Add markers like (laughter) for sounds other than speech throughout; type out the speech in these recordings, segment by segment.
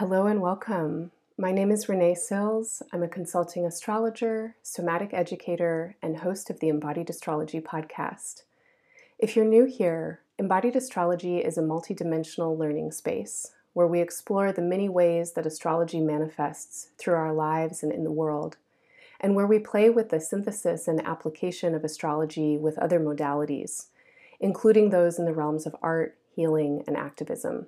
Hello and welcome. My name is Renee Sills. I'm a consulting astrologer, somatic educator, and host of the Embodied Astrology podcast. If you're new here, Embodied Astrology is a multidimensional learning space where we explore the many ways that astrology manifests through our lives and in the world, and where we play with the synthesis and application of astrology with other modalities, including those in the realms of art, healing, and activism.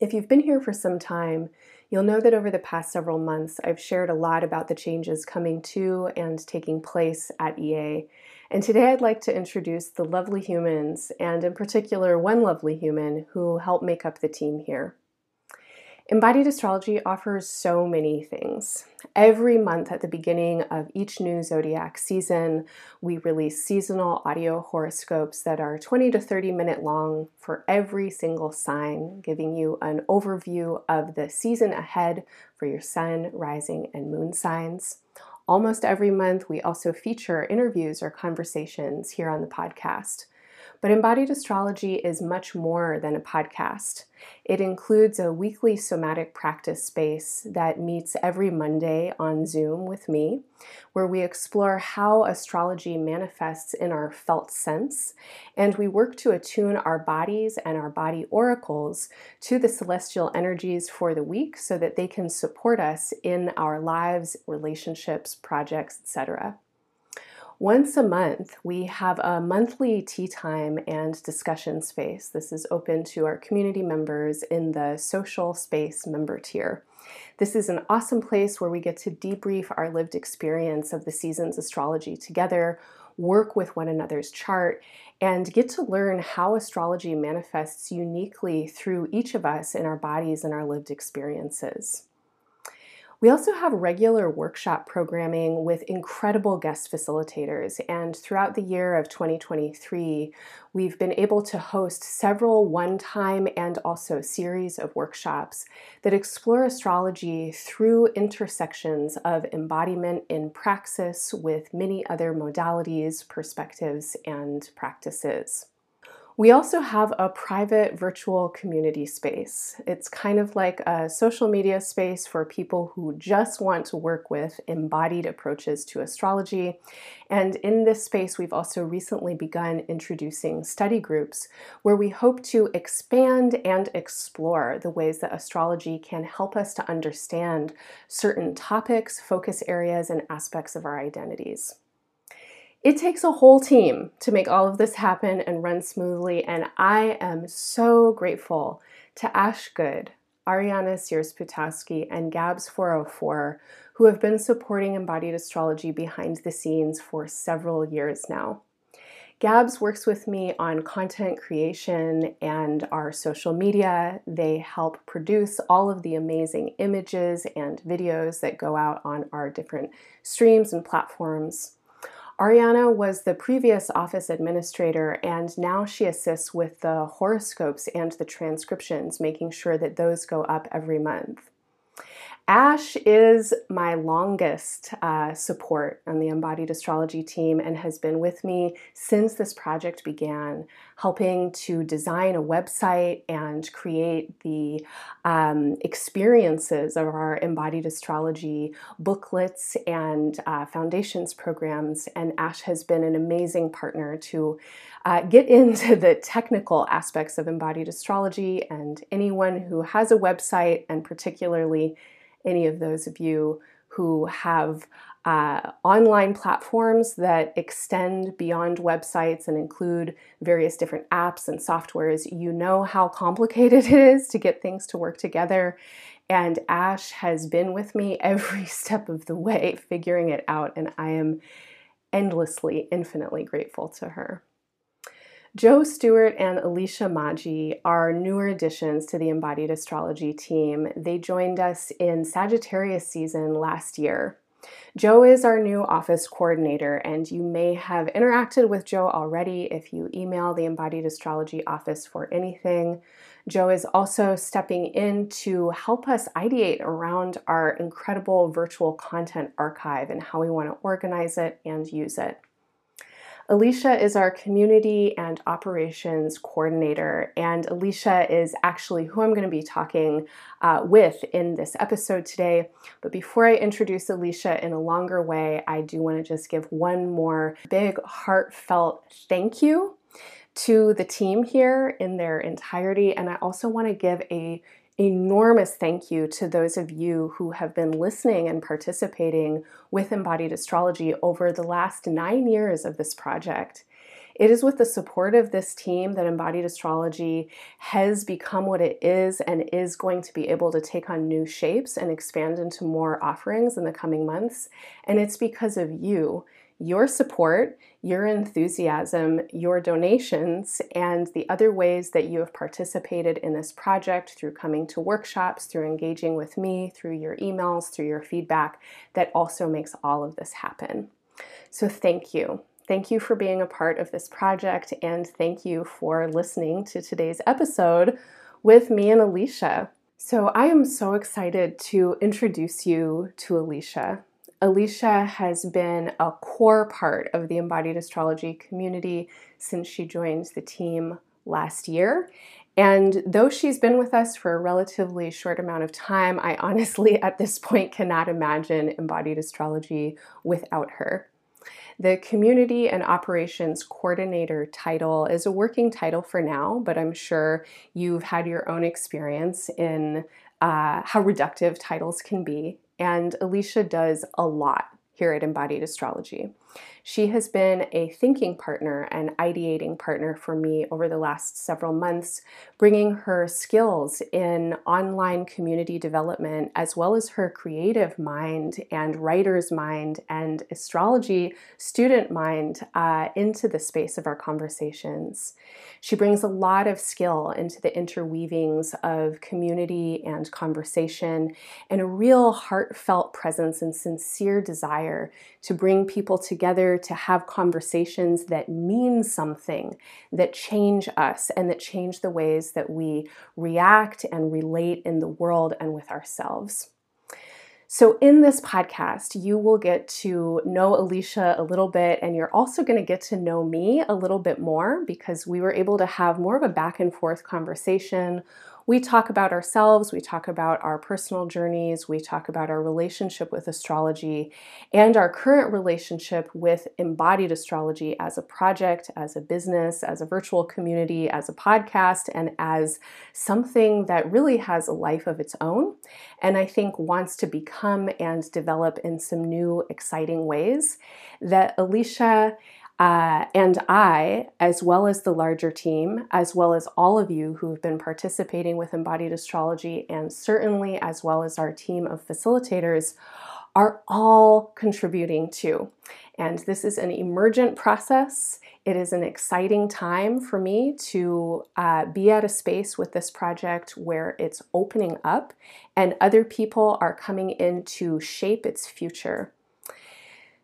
If you've been here for some time, you'll know that over the past several months, I've shared a lot about the changes coming to and taking place at EA. And today I'd like to introduce the lovely humans, and in particular, one lovely human who help make up the team here. Embodied Astrology offers so many things. Every month at the beginning of each new zodiac season, we release seasonal audio horoscopes that are 20 to 30 minute long for every single sign, giving you an overview of the season ahead for your sun, rising, and moon signs. Almost every month, we also feature interviews or conversations here on the podcast. But Embodied Astrology is much more than a podcast. It includes a weekly somatic practice space that meets every Monday on Zoom with me, where we explore how astrology manifests in our felt sense, and we work to attune our bodies and our body oracles to the celestial energies for the week so that they can support us in our lives, relationships, projects, etc. Once a month, we have a monthly tea time and discussion space. This is open to our community members in the social space member tier. This is an awesome place where we get to debrief our lived experience of the season's astrology together, work with one another's chart, and get to learn how astrology manifests uniquely through each of us in our bodies and our lived experiences. We also have regular workshop programming with incredible guest facilitators, and throughout the year of 2023, we've been able to host several one time and also series of workshops that explore astrology through intersections of embodiment in praxis with many other modalities, perspectives, and practices. We also have a private virtual community space. It's kind of like a social media space for people who just want to work with embodied approaches to astrology. And in this space, we've also recently begun introducing study groups where we hope to expand and explore the ways that astrology can help us to understand certain topics, focus areas, and aspects of our identities. It takes a whole team to make all of this happen and run smoothly, and I am so grateful to Ash Good, Ariana Sears Putowski, and Gabz 404, who have been supporting embodied astrology behind the scenes for several years now. Gabz works with me on content creation and our social media. They help produce all of the amazing images and videos that go out on our different streams and platforms. Ariana was the previous office administrator, and now she assists with the horoscopes and the transcriptions, making sure that those go up every month. Ash is my longest uh, support on the Embodied Astrology team and has been with me since this project began, helping to design a website and create the um, experiences of our Embodied Astrology booklets and uh, foundations programs. And Ash has been an amazing partner to uh, get into the technical aspects of embodied astrology. And anyone who has a website, and particularly any of those of you who have uh, online platforms that extend beyond websites and include various different apps and softwares, you know how complicated (laughs) it is to get things to work together. And Ash has been with me every (laughs) step of the way figuring it out, and I am endlessly, infinitely grateful to her. Joe Stewart and Alisha Mawji are newer additions to the Embodied Astrology team. They joined us in Sagittarius season last year. Joe is our new office coordinator, and you may have interacted with Joe already if you email the Embodied Astrology office for anything. Joe is also stepping in to help us ideate around our incredible virtual content archive and how we want to organize it and use it. Alisha is our community and operations coordinator, and Alisha is actually who I'm going to be talking uh, with in this episode today. But before I introduce Alisha in a longer way, I do want to just give one more big heartfelt thank you to the team here in their entirety. And I also want to give a enormous thank you to those of you who have been listening and participating with embodied astrology over the last nine years of this project. It is with the support of this team that embodied astrology has become what it is and is going to be able to take on new shapes and expand into more offerings in the coming months. And it's because of you your support, your enthusiasm, your donations, and the other ways that you have participated in this project through coming to workshops, through engaging with me, through your emails, through your feedback, that also makes all of this happen. So, thank you. Thank you for being a part of this project, and thank you for listening to today's episode with me and Alisha. So, I am so excited to introduce you to Alisha. Alisha has been a core part of the embodied astrology community since she joined the team last year. And though she's been with us for a relatively short amount of time, I honestly (laughs) at this point cannot imagine embodied astrology without her. The Community and Operations Coordinator title is a working title for now, but I'm sure you've had your own experience in uh, how reductive titles can be and Alisha does a lot here at Embodied Astrology. She has been a thinking partner and ideating partner for me over the last several months, bringing her skills in online community development as well as her creative mind and writer's mind and astrology student mind uh, into the space of our conversations. She brings a lot of skill into the interweavings of community and conversation and a real heartfelt presence and sincere desire to bring people together to have conversations that mean something, that change us, and that change the ways that we react and relate in the world and with ourselves. So, in this podcast, you will get to know Alisha a little bit, and you're also going to get to know me a little bit more because we were able to have more of a back and forth conversation we talk about ourselves, we talk about our personal journeys, we talk about our relationship with astrology, and our current relationship with embodied astrology as a project, as a business, as a virtual community, as a podcast, and as something that really has a life of its own. And I think wants to become and develop in some new, exciting ways that Alisha uh, and I, as well as the larger team, as well as all of you who have been participating with embodied astrology, and certainly as well as our team of facilitators, are all contributing to. And this is an emergent process. It is an exciting time for me to uh, be at a space with this project where it's opening up and other people are coming in to shape its future.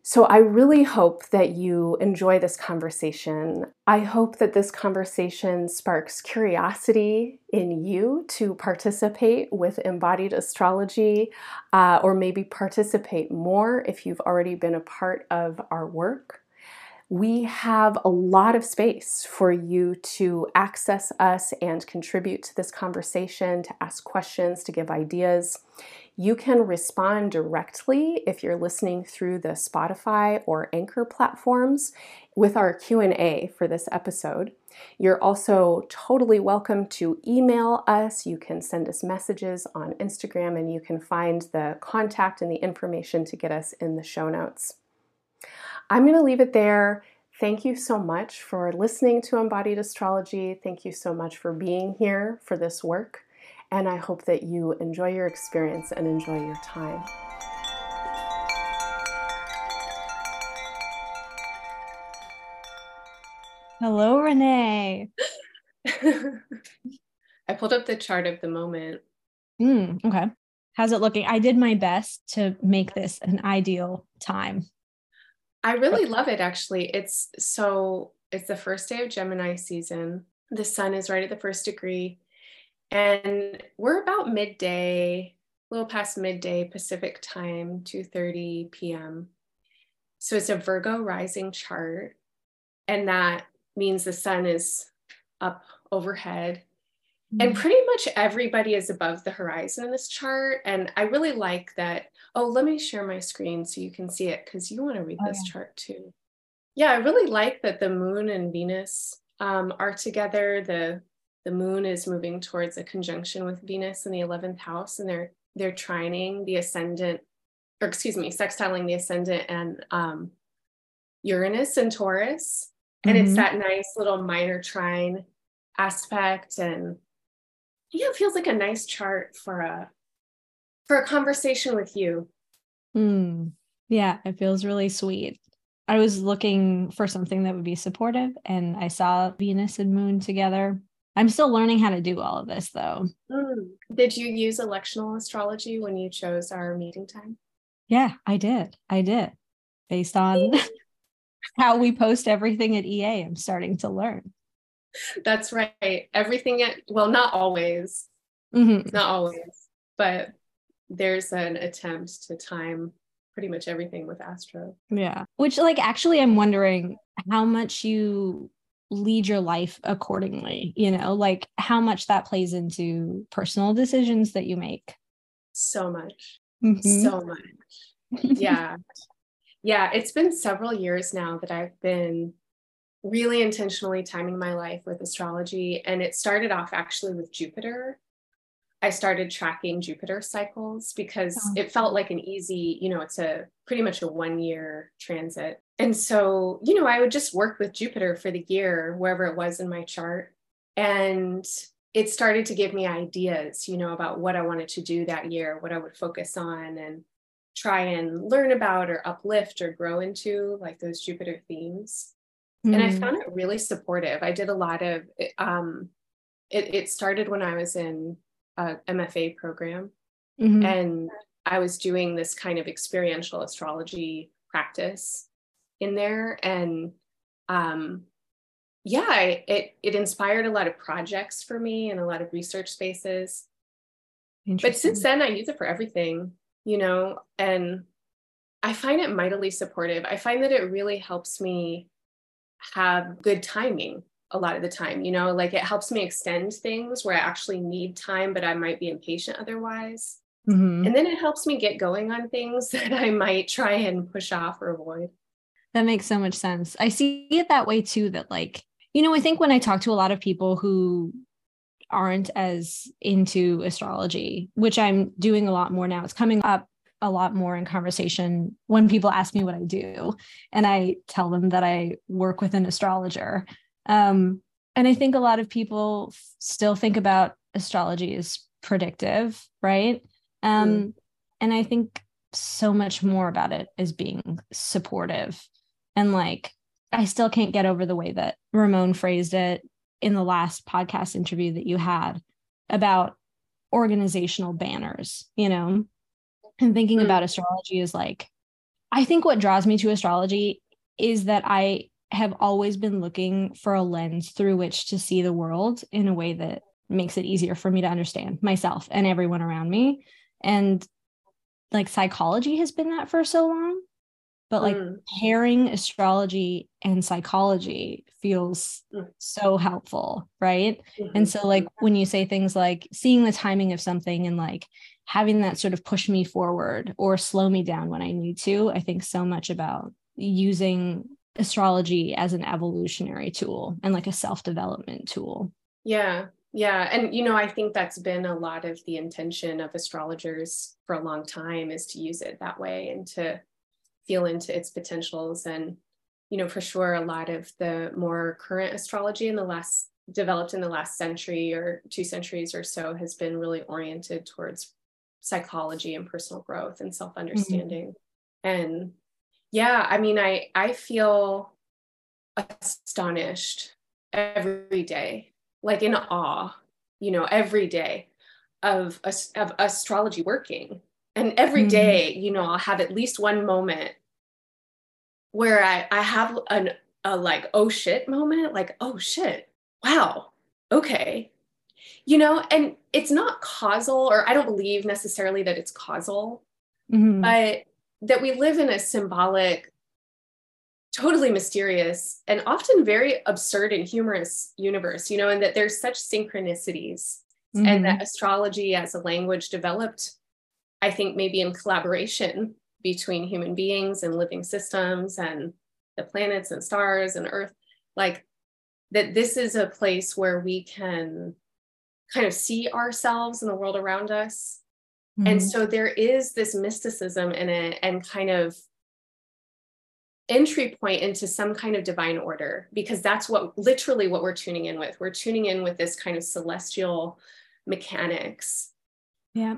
So, I really hope that you enjoy this conversation. I hope that this conversation sparks curiosity in you to participate with embodied astrology, uh, or maybe participate more if you've already been a part of our work. We have a lot of space for you to access us and contribute to this conversation, to ask questions, to give ideas. You can respond directly if you're listening through the Spotify or Anchor platforms with our Q&A for this episode. You're also totally welcome to email us. You can send us messages on Instagram and you can find the contact and the information to get us in the show notes. I'm going to leave it there. Thank you so much for listening to Embodied Astrology. Thank you so much for being here for this work and I hope that you enjoy your experience and enjoy your time. Hello, Renee. (laughs) I pulled up the chart of the moment. Mm, okay. How's it looking? I did my best to make this an ideal time. I really love it actually. It's so it's the first day of Gemini season. The sun is right at the first degree. And we're about midday, a little past midday Pacific time, 2:30 p.m. So it's a Virgo rising chart. and that means the sun is up overhead. Mm-hmm. And pretty much everybody is above the horizon in this chart. And I really like that. Oh, let me share my screen so you can see it because you want to read oh, this yeah. chart too. Yeah, I really like that the moon and Venus um, are together. The the moon is moving towards a conjunction with Venus in the 11th house, and they're they're trining the ascendant, or excuse me, sextiling the ascendant and um, Uranus and Taurus. And mm-hmm. it's that nice little minor trine aspect. And yeah, it feels like a nice chart for a for a conversation with you. Mm, yeah, it feels really sweet. I was looking for something that would be supportive and I saw Venus and Moon together. I'm still learning how to do all of this though. Mm. Did you use electional astrology when you chose our meeting time? Yeah, I did. I did. Based on (laughs) (laughs) how we post everything at EA, I'm starting to learn. That's right. Everything at, well, not always, mm-hmm. not always, but there's an attempt to time pretty much everything with Astro. Yeah. Which, like, actually, I'm wondering how much you lead your life accordingly, you know, like how much that plays into personal decisions that you make. So much. Mm-hmm. So much. Yeah. (laughs) yeah. It's been several years now that I've been really intentionally timing my life with astrology. And it started off actually with Jupiter. I started tracking Jupiter cycles because oh. it felt like an easy, you know, it's a pretty much a one year transit. And so, you know, I would just work with Jupiter for the year, wherever it was in my chart. And it started to give me ideas, you know, about what I wanted to do that year, what I would focus on and try and learn about or uplift or grow into, like those Jupiter themes. Mm. And I mm. found it really supportive. I did a lot of, um, it, it started when I was in a MFA program. Mm-hmm. And I was doing this kind of experiential astrology practice in there. And um, yeah, I, it, it inspired a lot of projects for me and a lot of research spaces. But since then, I use it for everything, you know, and I find it mightily supportive. I find that it really helps me have good timing a lot of the time you know like it helps me extend things where i actually need time but i might be impatient otherwise. Mm-hmm. and then it helps me get going on things (laughs) that i might try and push off or avoid. That makes so much sense. I see it that way too that like you know i think when i talk to a lot of people who aren't as into astrology which i'm doing a lot more now it's coming up a lot more in conversation when people ask me what I do and I tell them that I work with an astrologer. Um, and I think a lot of people f- still think about astrology as predictive, right? Um, mm. And I think so much more about it as being supportive. And like, I still can't get over the way that Ramon phrased it in the last podcast interview that you had about organizational banners, you know, and thinking mm. about astrology is like, I think what draws me to astrology is that I have always been looking for a lens through which to see the world in a way that makes it easier for me to understand myself and everyone around me. And like psychology has been that for so long, but like mm. pairing astrology and psychology feels mm. so helpful. Right. Mm-hmm. And so, like, when you say things like seeing the timing of something and like having that sort of push me forward or slow me down when I need to, I think so much about using astrology as an evolutionary tool and like a self-development tool. Yeah. Yeah. And, you know, I think that's been a lot of the intention of astrologers for a long time is to use it that way and to feel into its potentials. And, you know, for sure, a lot of the more current astrology in the last developed in the last century or two centuries or so has been really oriented towards psychology and personal growth and self understanding. Mm-hmm. And yeah i mean i i feel astonished every day like in awe you know every day of of astrology working and every mm-hmm. day you know i'll have at least one moment where i i have an a like oh shit moment like oh shit wow okay you know and it's not causal or i don't believe necessarily that it's causal mm-hmm. but that we live in a symbolic totally mysterious and often very absurd and humorous universe, you know, and that there's such synchronicities mm-hmm. and that astrology as a language developed, I think, maybe in collaboration between human beings and living systems and the planets and stars and Earth. Like that, this is a place where we can kind of see ourselves in the world around us. Mm-hmm. And so there is this mysticism in it and kind of entry point into some kind of divine order because that's what literally what we're tuning in with we're tuning in with this kind of celestial mechanics yeah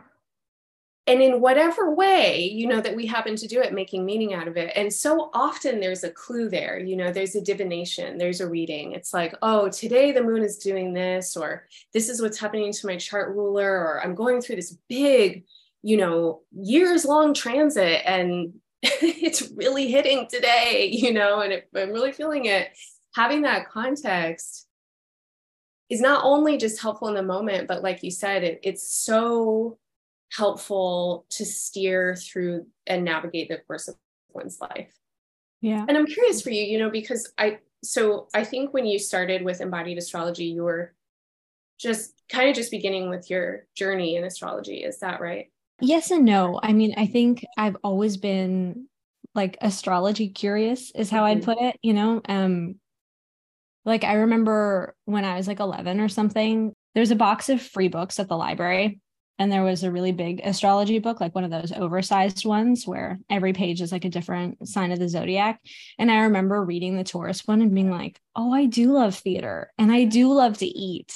and in whatever way you know that we happen to do it making meaning out of it. And so often there's a clue there you know there's a divination there's a reading. It's like oh today the moon is doing this or this is what's happening to my chart ruler or i'm going through this big you know years long transit and (laughs) it's really hitting today you know and it, i'm really feeling it. Having that context is not only just helpful in the moment but like you said it, it's so helpful to steer through and navigate the course of one's life. Yeah. And I'm curious for you, you know, because I, so I think when you started with embodied astrology, you were just kind of just beginning with your journey in astrology. Is that right? Yes and no. I mean, I think I've always been like astrology curious is how mm-hmm. I'd put it, you know. Um like I remember when I was like 11 or something, there's a box of free books at the library and there was a really big astrology book like one of those oversized ones where every page is like a different sign of the zodiac. And i remember reading the taurus one and being like oh i do love theater and i do love to eat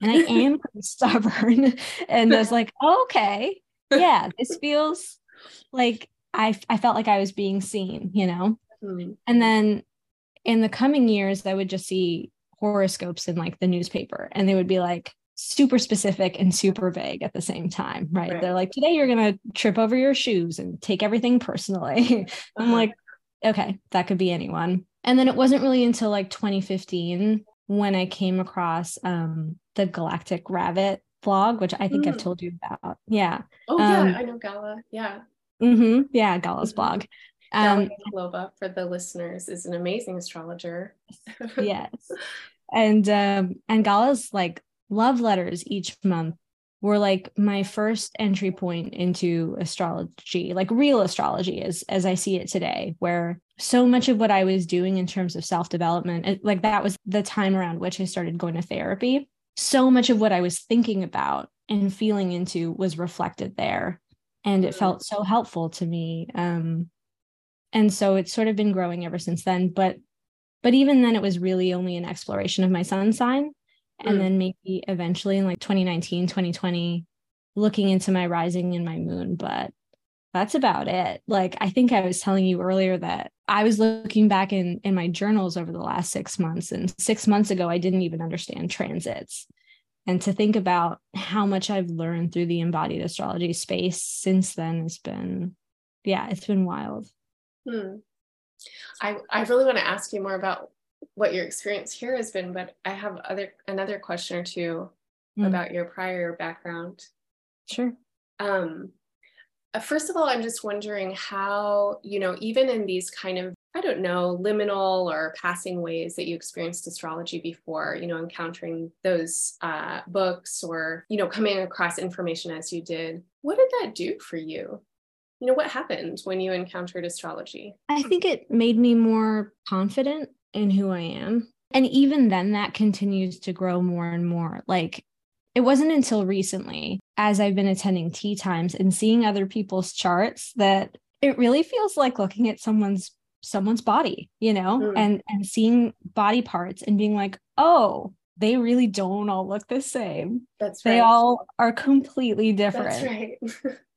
and i am (laughs) pretty stubborn. (laughs) And i was like oh, okay. Yeah this feels like i i felt like i was being seen you know? Mm-hmm. and then in the coming years i would just see horoscopes in like the newspaper and they would be like super specific and super vague at the same time, right? right. They're like, today you're going to trip over your shoes and take everything personally. (laughs) I'm uh-huh. like, okay, that could be anyone. And then it wasn't really until like 2015 when I came across um, the Galactic Rabbit blog, which I think mm. I've told you about. Yeah. Oh, um, yeah, I know Gala. Yeah. Mm-hmm, yeah, Gala's mm-hmm. blog. Um, for the listeners, is an amazing astrologer. yes. And um, and Gala's like love letters each month were like my first entry point into astrology like real astrology as as i see it today where so much of what i was doing in terms of self development like that was the time around which i started going to therapy. So much of what i was thinking about and feeling into was reflected there and it felt so helpful to me um and so it's sort of been growing ever since then but but even then it was really only an exploration of my sun sign and mm. then maybe eventually in like 2019 2020 looking into my rising and my moon but that's about it like i think i was telling you earlier that i was looking back in in my journals over the last 6 months and 6 months ago i didn't even understand transits and to think about how much i've learned through the embodied astrology space since then has been yeah it's been wild hmm. I, I really want to ask you more about what your experience here has been, but I have other another question or two mm. about your prior background. Sure. Um, uh, first of all, I'm just wondering how, you know, even in these kind of, I don't know, liminal or passing ways that you experienced astrology before, you know, encountering those uh, books or, you know, coming across information as you did, what did that do for you? You know, what happened when you encountered astrology? I think it made me more confident in who I am. And even then, that continues to grow more and more. Like, it wasn't until recently, as I've been attending tea times and seeing other people's charts, that it really feels like looking at someone's someone's body you know mm. and and seeing body parts and being like oh they really don't all look the same that's right they all are completely different that's right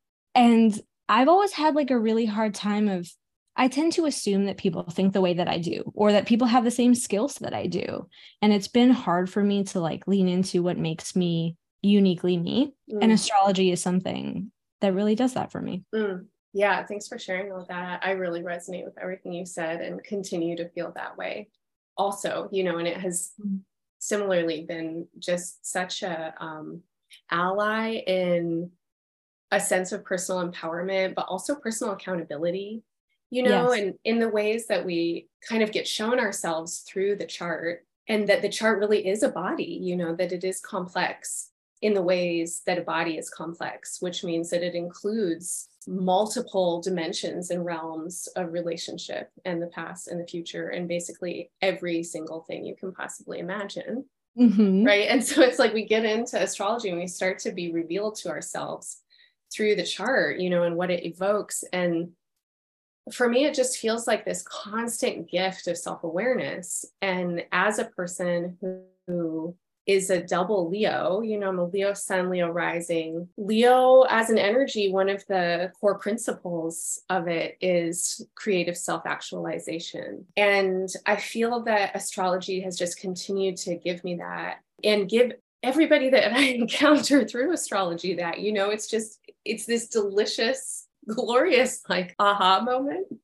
(laughs) and i've always had like a really hard time of I tend to assume that people think the way that I do or that people have the same skills that I do. And it's been hard for me to like lean into what makes me uniquely me. Mm. And astrology is something that really does that for me. Mm. Yeah, thanks for sharing all that. I really resonate with everything you said and continue to feel that way. Also, you know, and it has mm. similarly been just such a um, ally in a sense of personal empowerment, but also personal accountability you know, yes. and in the ways that we kind of get shown ourselves through the chart, and that the chart really is a body, you know, that it is complex in the ways that a body is complex, which means that it includes multiple dimensions and realms of relationship and the past and the future, and basically every single thing you can possibly imagine. Mm-hmm. Right. And so it's like we get into astrology and we start to be revealed to ourselves through the chart, you know, and what it evokes. And for me, it just feels like this constant gift of self awareness. And as a person who is a double Leo. You know, I'm a Leo sun, Leo rising. Leo as an energy, one of the core principles of it is creative self actualization. And I feel that astrology has just continued to give me that and give everybody that (laughs) I encounter through astrology that, you know, it's just, it's this delicious, glorious, like aha moment. (laughs)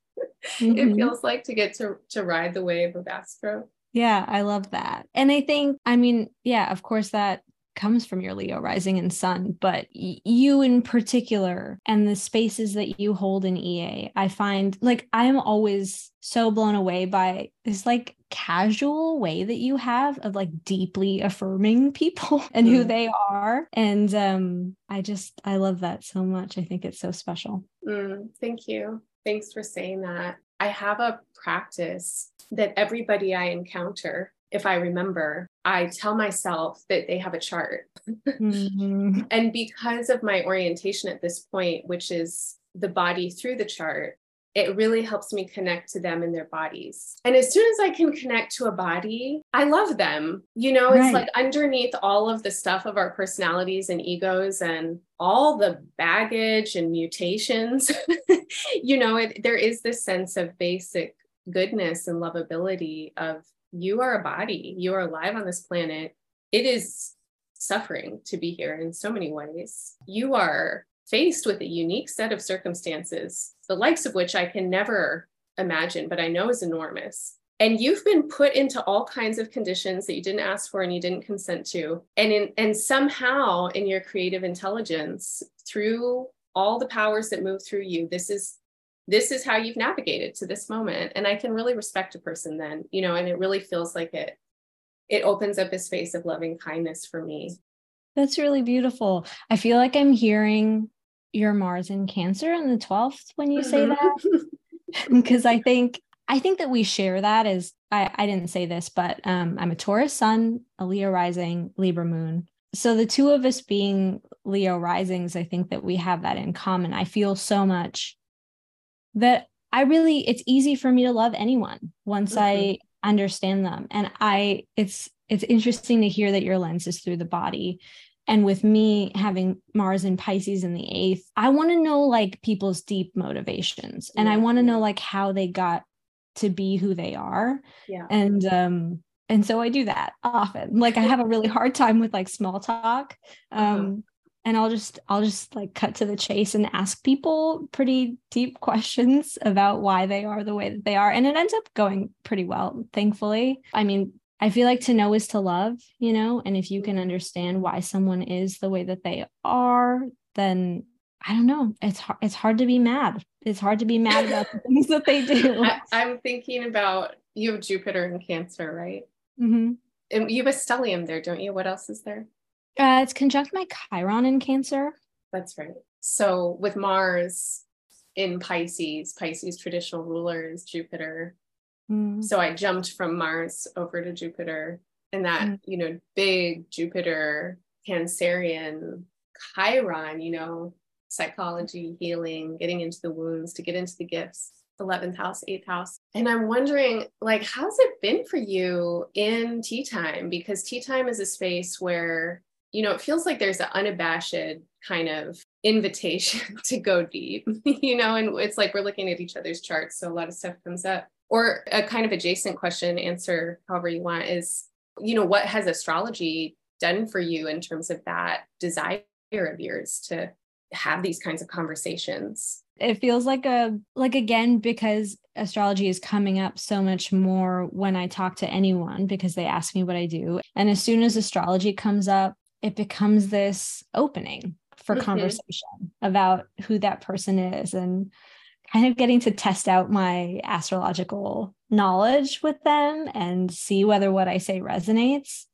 Mm-hmm. it feels like to get to, to ride the wave of astro. Yeah, I love that. And I think, I mean, yeah, of course, that comes from your Leo rising and sun, but y- you in particular and the spaces that you hold in EA, I find like I'm always so blown away by this like casual way that you have of like deeply affirming (laughs) people and who mm. they are. And um I just I love that so much. I think it's so special. Mm, thank you. Thanks for saying that. I have a practice that everybody I encounter, if I remember, I tell myself that they have a chart. mm-hmm. (laughs) And because of my orientation at this point, which is the body through the chart, it really helps me connect to them in their bodies. And as soon as I can connect to a body, I love them. You know, it's right. like underneath all of the stuff of our personalities and egos and all the baggage and mutations, (laughs) you know, it, there is this sense of basic goodness and lovability of you are a body, you are alive on this planet. It is suffering to be here in so many ways. You are faced with a unique set of circumstances, the likes of which I can never imagine, but I know is enormous. And you've been put into all kinds of conditions that you didn't ask for and you didn't consent to. And in and somehow in your creative intelligence, through all the powers that move through you, this is this is how you've navigated to this moment and i can really respect a person then you know and it really feels like it it opens up a space of loving kindness for me that's really beautiful i feel like i'm hearing your mars in cancer in the 12th when you say that (laughs) (laughs) because i think i think that we share that as i i didn't say this but um i'm a taurus sun a leo rising libra moon so the two of us being leo risings i think that we have that in common i feel so much that I really it's easy for me to love anyone once mm-hmm. I understand them. And I it's it's interesting to hear that your lens is through the body. And with me having Mars and Pisces in the eighth, I want to know like people's deep motivations and I want to know like how they got to be who they are. Yeah. And um and so I do that often. Like I have a really hard time with like small talk. Uh-huh. Um and I'll just I'll just like cut to the chase and ask people pretty deep (laughs) questions about why they are the way that they are and it ends up going pretty well thankfully. I mean, I feel like to know is to love, you know, and if you can understand why someone is the way that they are, then I don't know. It's hard. It's hard to be mad. It's hard to be mad about the (laughs) things that they do. I, am thinking about you have Jupiter in Cancer, right? Mm-hmm. And you have a stellium there, don't you? What else is there? Uh, it's conjunct my Chiron in Cancer. That's right. So with Mars in Pisces, Pisces traditional ruler is Jupiter. Mm. So I jumped from Mars over to Jupiter, and that mm. you know big Jupiter Cancerian Chiron, you know, psychology, healing, getting into the wounds, to get into the gifts. 11th house, 8th house. And I'm wondering, like, how's it been for you in tea time? Because tea time is a space where you know, it feels like there's an unabashed kind of invitation (laughs) to go deep, (laughs) you know, and it's like we're looking at each other's charts. So a lot of stuff comes up. Or a kind of adjacent question, answer however you want, is, you know, what has astrology done for you in terms of that desire of yours to have these kinds of conversations? It feels like a, like again, because astrology is coming up so much more when I talk to anyone because they ask me what I do. And as soon as astrology comes up, it becomes this opening for mm-hmm. conversation about who that person is and kind of getting to test out my astrological knowledge with them and see whether what I say resonates.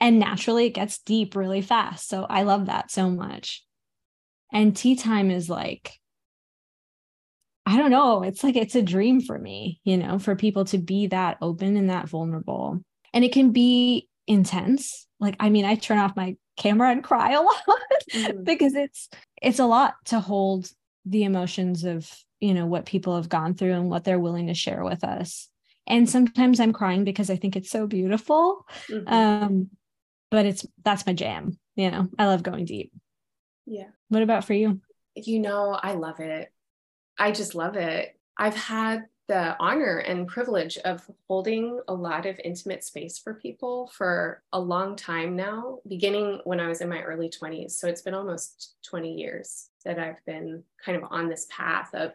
And naturally, it gets deep really fast. So I love that so much. And tea time is like, I don't know, it's like it's a dream for me, you know, for people to be that open and that vulnerable. And it can be intense. Like, I mean, I turn off my camera and cry a lot (laughs) mm-hmm. because it's it's a lot to hold the emotions of you know what people have gone through and what they're willing to share with us. And sometimes i'm crying because i think it's so beautiful mm-hmm. um but it's that's my jam you know i love going deep. Yeah. What about for you? You know i love it. I just love it. I've had the honor and privilege of holding a lot of intimate space for people for a long time now, beginning when I was in my early 20s. So it's been almost 20 years that I've been kind of on this path of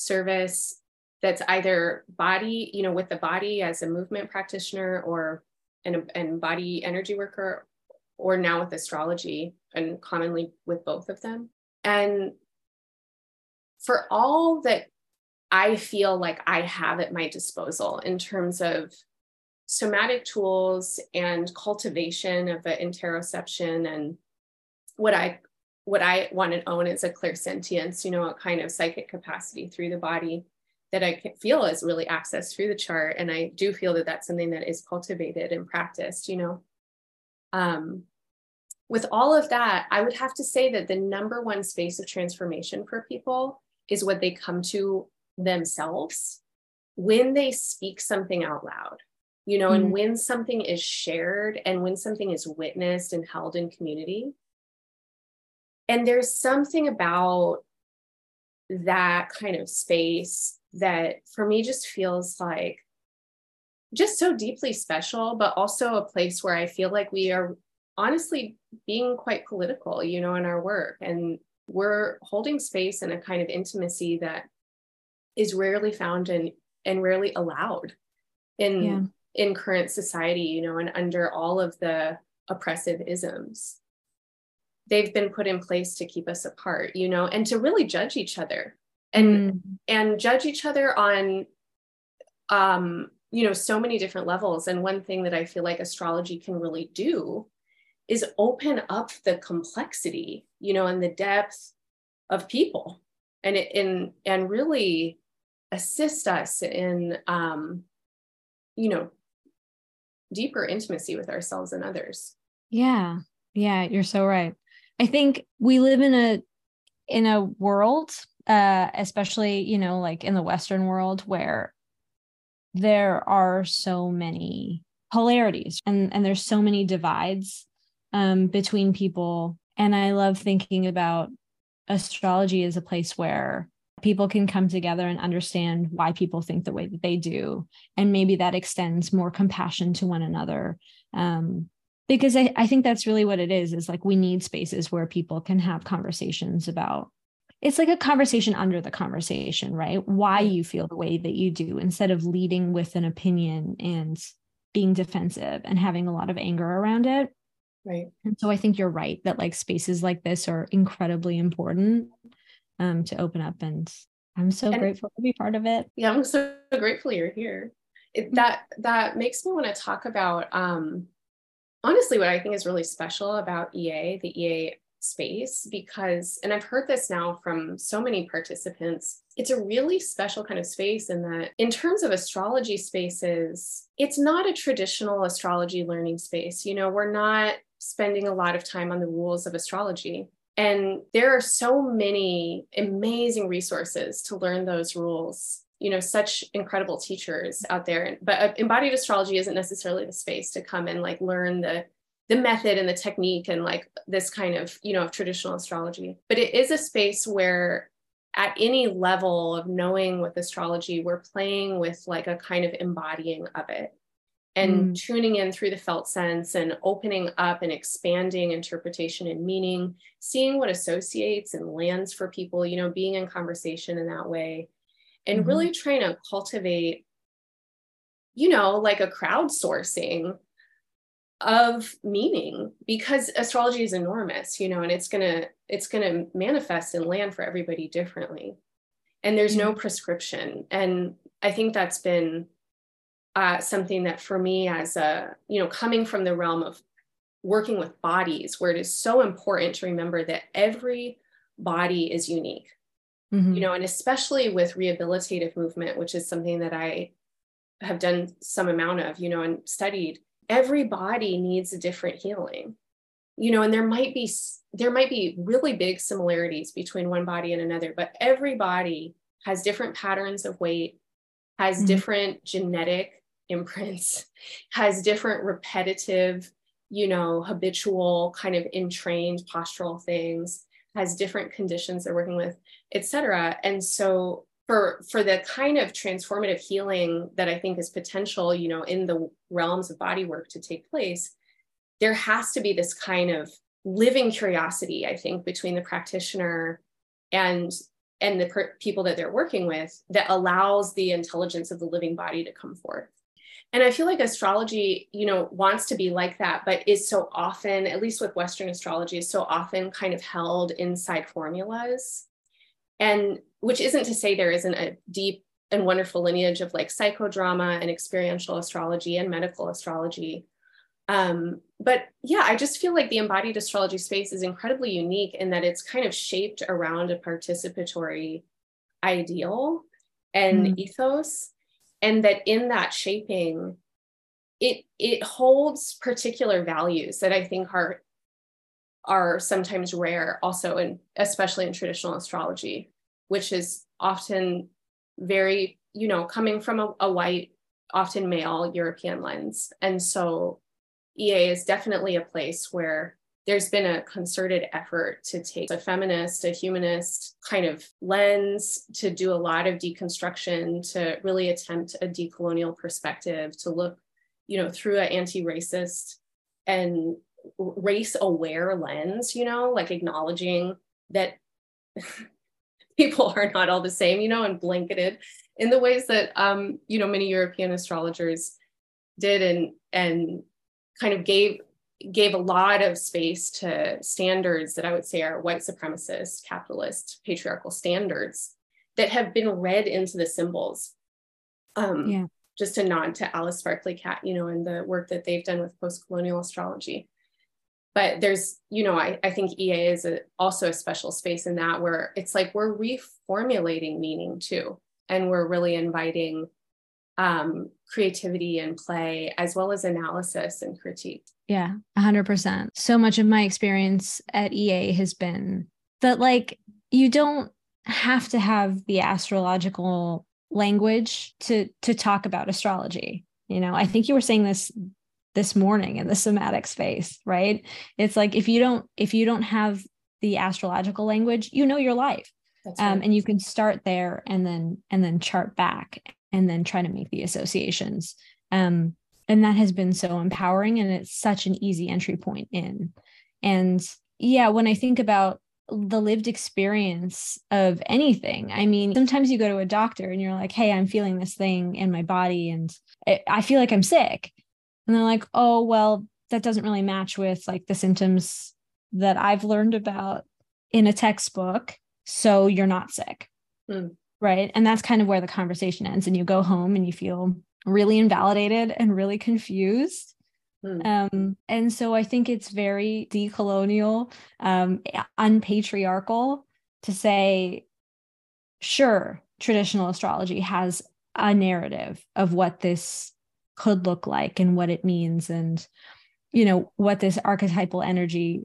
service that's either body, you know, with the body as a movement practitioner or an, an body energy worker, or now with astrology and commonly with both of them. And for all that I feel like I have at my disposal in terms of somatic tools and cultivation of an interoception and what I what I want to own is a clear sentience, you know, a kind of psychic capacity through the body that I feel is really accessed through the chart. And I do feel that that's something that is cultivated and practiced, you know. Um, with all of that, I would have to say that the number one space of transformation for people is what they come to themselves when they speak something out loud you know mm-hmm. and when something is shared and when something is witnessed and held in community and there's something about that kind of space that for me just feels like just so deeply special but also a place where i feel like we are honestly being quite political you know in our work and we're holding space in a kind of intimacy that is rarely found and and rarely allowed in yeah. in current society you know and under all of the oppressive isms they've been put in place to keep us apart you know and to really judge each other and mm. and judge each other on um you know so many different levels. And one thing that i feel like astrology can really do is open up the complexity you know and the depth of people. And it and and really assist us in um, you know deeper intimacy with ourselves and others. Yeah. Yeah you're so right i think we live in a in a world uh especially you know like in the western world where there are so many polarities and and there's so many divides um between people. And i love thinking about astrology as a place where people can come together and understand why people think the way that they do. And maybe that extends more compassion to one another um, because I, I think that's really what it is is like we need spaces where people can have conversations about it's like a conversation under the conversation right why you feel the way that you do instead of leading with an opinion and being defensive and having a lot of anger around it right and so i think you're right that like spaces like this are incredibly important um, to open up. And I'm so and, grateful to be part of it. Yeah, I'm so grateful you're here. It, mm-hmm. that that makes me want to talk about um, honestly what I think is really special about EA, the EA space, because, and I've heard this now from so many participants, it's a really special kind of space in that, in terms of astrology spaces, it's not a traditional astrology learning space. You know, we're not spending a lot of time on the rules of astrology. And there are so many amazing resources to learn those rules. You know, such incredible teachers out there. But uh, embodied astrology isn't necessarily the space to come and like learn the the method and the technique and like this kind of you know of traditional astrology but it is a space where at any level of knowing with astrology we're playing with like a kind of embodying of it and mm. tuning in through the felt sense and opening up and expanding interpretation and meaning, seeing what associates and lands for people, you know, being in conversation in that way, and mm-hmm. really trying to cultivate, you know, like a crowdsourcing of meaning because astrology is enormous you know and it's going to it's going to manifest and land for everybody differently. And there's no prescription. And i think that's been uh, something that for me as a you know coming from the realm of working with bodies where it is so important to remember that every body is unique mm-hmm. you know and especially with rehabilitative movement which is something that i have done some amount of you know and studied every body needs a different healing you know and there might be there might be really big similarities between one body and another but every body has different patterns of weight has mm-hmm. different genetic imprints (laughs) has different repetitive you know habitual kind of entrained postural things has different conditions they're working with etc and so for for the kind of transformative healing that i think is potential you know in the realms of body work to take place there has to be this kind of living curiosity i think between the practitioner and and the per- people that they're working with that allows the intelligence of the living body to come forth and i feel like astrology you know wants to be like that but is so often at least with western astrology is so often kind of held inside formulas. And which isn't to say there isn't a deep and wonderful lineage of like psychodrama and experiential astrology and medical astrology. Um, but yeah, I just feel like the embodied astrology space is incredibly unique in that it's kind of shaped around a participatory ideal and mm. ethos, and that in that shaping, it it holds particular values that I think are are sometimes rare also and especially in traditional astrology which is often very you know coming from a, a white often male european lens. And so EA is definitely a place where there's been a concerted effort to take a feminist, a humanist kind of lens to do a lot of deconstruction, to really attempt a decolonial perspective, to look, you know, through an anti-racist and race aware lens, you know, like acknowledging that (laughs) people are not all the same, you know, and blanketed in the ways that um, you know, many European astrologers did and and kind of gave gave a lot of space to standards that I would say are white supremacist, capitalist, patriarchal standards that have been read into the symbols. Um, yeah. Just a nod to Alice Sparkly Kat, you know, and the work that they've done with post-colonial astrology. But there's, you know, I, I think EA is a, also a special space in that where it's like we're reformulating meaning too. And we're really inviting um, creativity and play, as well as analysis and critique. Yeah, 100%. So much of my experience at EA has been that, like, you don't have to have the astrological language to to talk about astrology. You know i think you were saying this this morning in the somatic space right? It's like if you don't if you don't have the astrological language you know your life. Um, and you can start there and then and then chart back and then try to make the associations. Um, and that has been so empowering and it's such an easy entry point in. And yeah, when I think about the lived experience of anything, I mean, sometimes you go to a doctor and you're like, hey, I'm feeling this thing in my body and I feel like I'm sick. And they're like, oh, well, that doesn't really match with like the symptoms that I've learned about in a textbook. So you're not sick. Mm right and that's kind of where the conversation ends and you go home and you feel really invalidated and really confused hmm. um, and so i think it's very decolonial um, unpatriarchal to say sure traditional astrology has a narrative of what this could look like and what it means and you know what this archetypal energy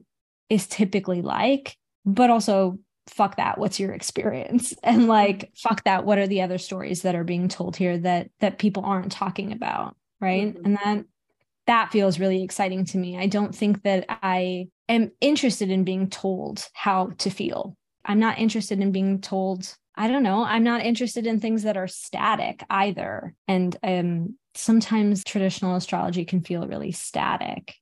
is typically like but also fuck that what's your experience? (laughs) And like fuck that what are the other stories that are being told here that that people aren't talking about right? Mm-hmm. and that that feels really exciting to me. I don't think that i am interested in being told how to feel. I'm not interested in being told i don't know i'm not interested in things that are static either. And um sometimes traditional astrology can feel really static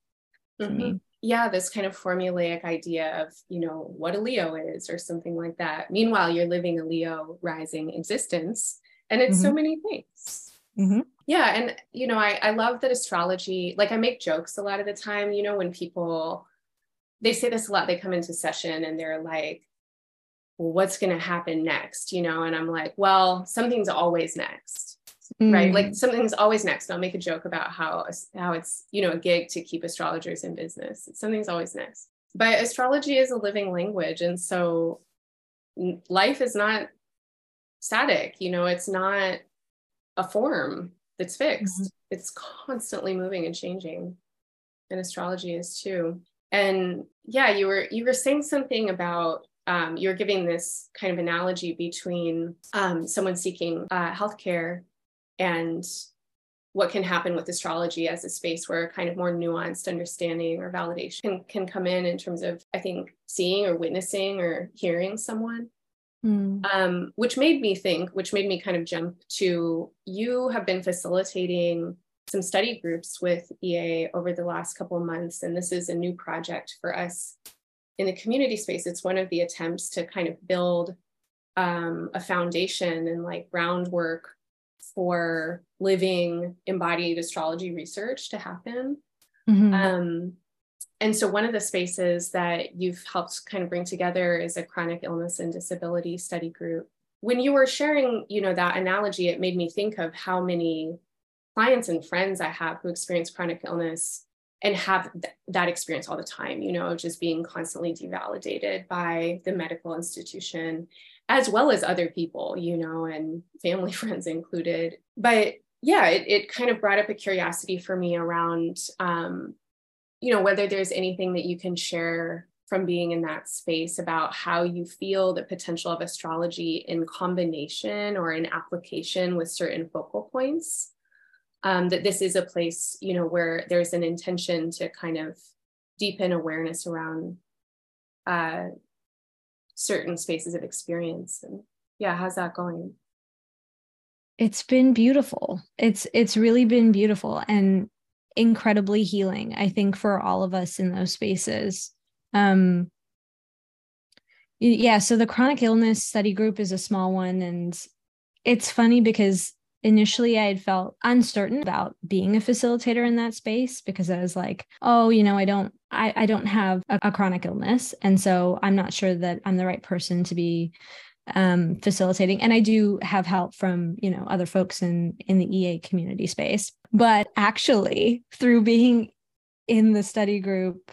mm-hmm. to me. Mm-hmm yeah, this kind of formulaic idea of, you know, what a Leo is or something like that. Meanwhile, you're living a Leo rising existence and it's mm-hmm. so many things. Mm-hmm. Yeah. And, you know, I, I love that astrology, like I make jokes a lot of the time, you know, when people, they say this a lot, they come into session and they're like, well, what's going to happen next? You know, and I'm like, well, something's always next. Mm. Right. Like something's always next. I'll make a joke about how how it's, you know, a gig to keep astrologers in business. Something's always next. But astrology is a living language. And so life is not static, you know, it's not a form that's fixed. Mm-hmm. It's constantly moving and changing. And astrology is too. And yeah, you were you were saying something about um, you're giving this kind of analogy between um, someone seeking uh, healthcare and what can happen with astrology as a space where kind of more nuanced understanding or validation can, can come in in terms of i think seeing or witnessing or hearing someone mm. um, which made me think which made me kind of jump to you have been facilitating some study groups with ea over the last couple of months and this is a new project for us in the community space, it's one of the attempts to kind of build um, a foundation and like groundwork for living embodied astrology research to happen. Mm-hmm. Um, and so one of the spaces that you've helped kind of bring together is a chronic illness and disability study group. When you were sharing, you know, that analogy, it made me think of how many clients and friends I have who experience chronic illness and have th- that experience all the time, you know, just being constantly devalidated by the medical institution, as well as other people, you know, and family (laughs) friends included. But yeah, it, it kind of brought up a curiosity for me around, um, you know, whether there's anything that you can share from being in that space about how you feel the potential of astrology in combination or in application with certain focal points um, that this is a place, you know, where there's an intention to kind of deepen awareness around uh, certain spaces of experience. And yeah, how's that going? It's been beautiful. It's it's really been beautiful and incredibly healing. I think for all of us in those spaces. Um, yeah, so the chronic illness study group is a small one, and it's funny because initially I had felt uncertain about being a facilitator in that space because I was like, oh, you know, I don't I, I don't have a, a chronic illness. And so I'm not sure that I'm the right person to be um, facilitating. And I do have help from, you know, other folks in in the EA community space. But actually, through being in the study group,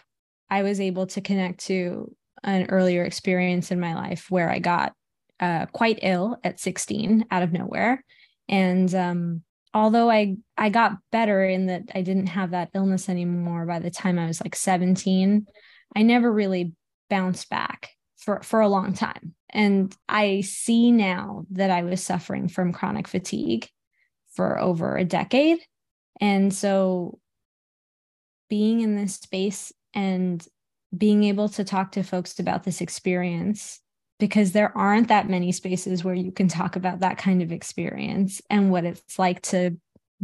I was able to connect to an earlier experience in my life where I got uh, quite ill at 16 out of nowhere and um, although I I got better in that I didn't have that illness anymore by the time I was like 17, I never really bounced back for for a long time. And I see now that I was suffering from chronic fatigue for over a decade. And so being in this space and being able to talk to folks about this experience because there aren't that many spaces where you can talk about that kind of experience and what it's like to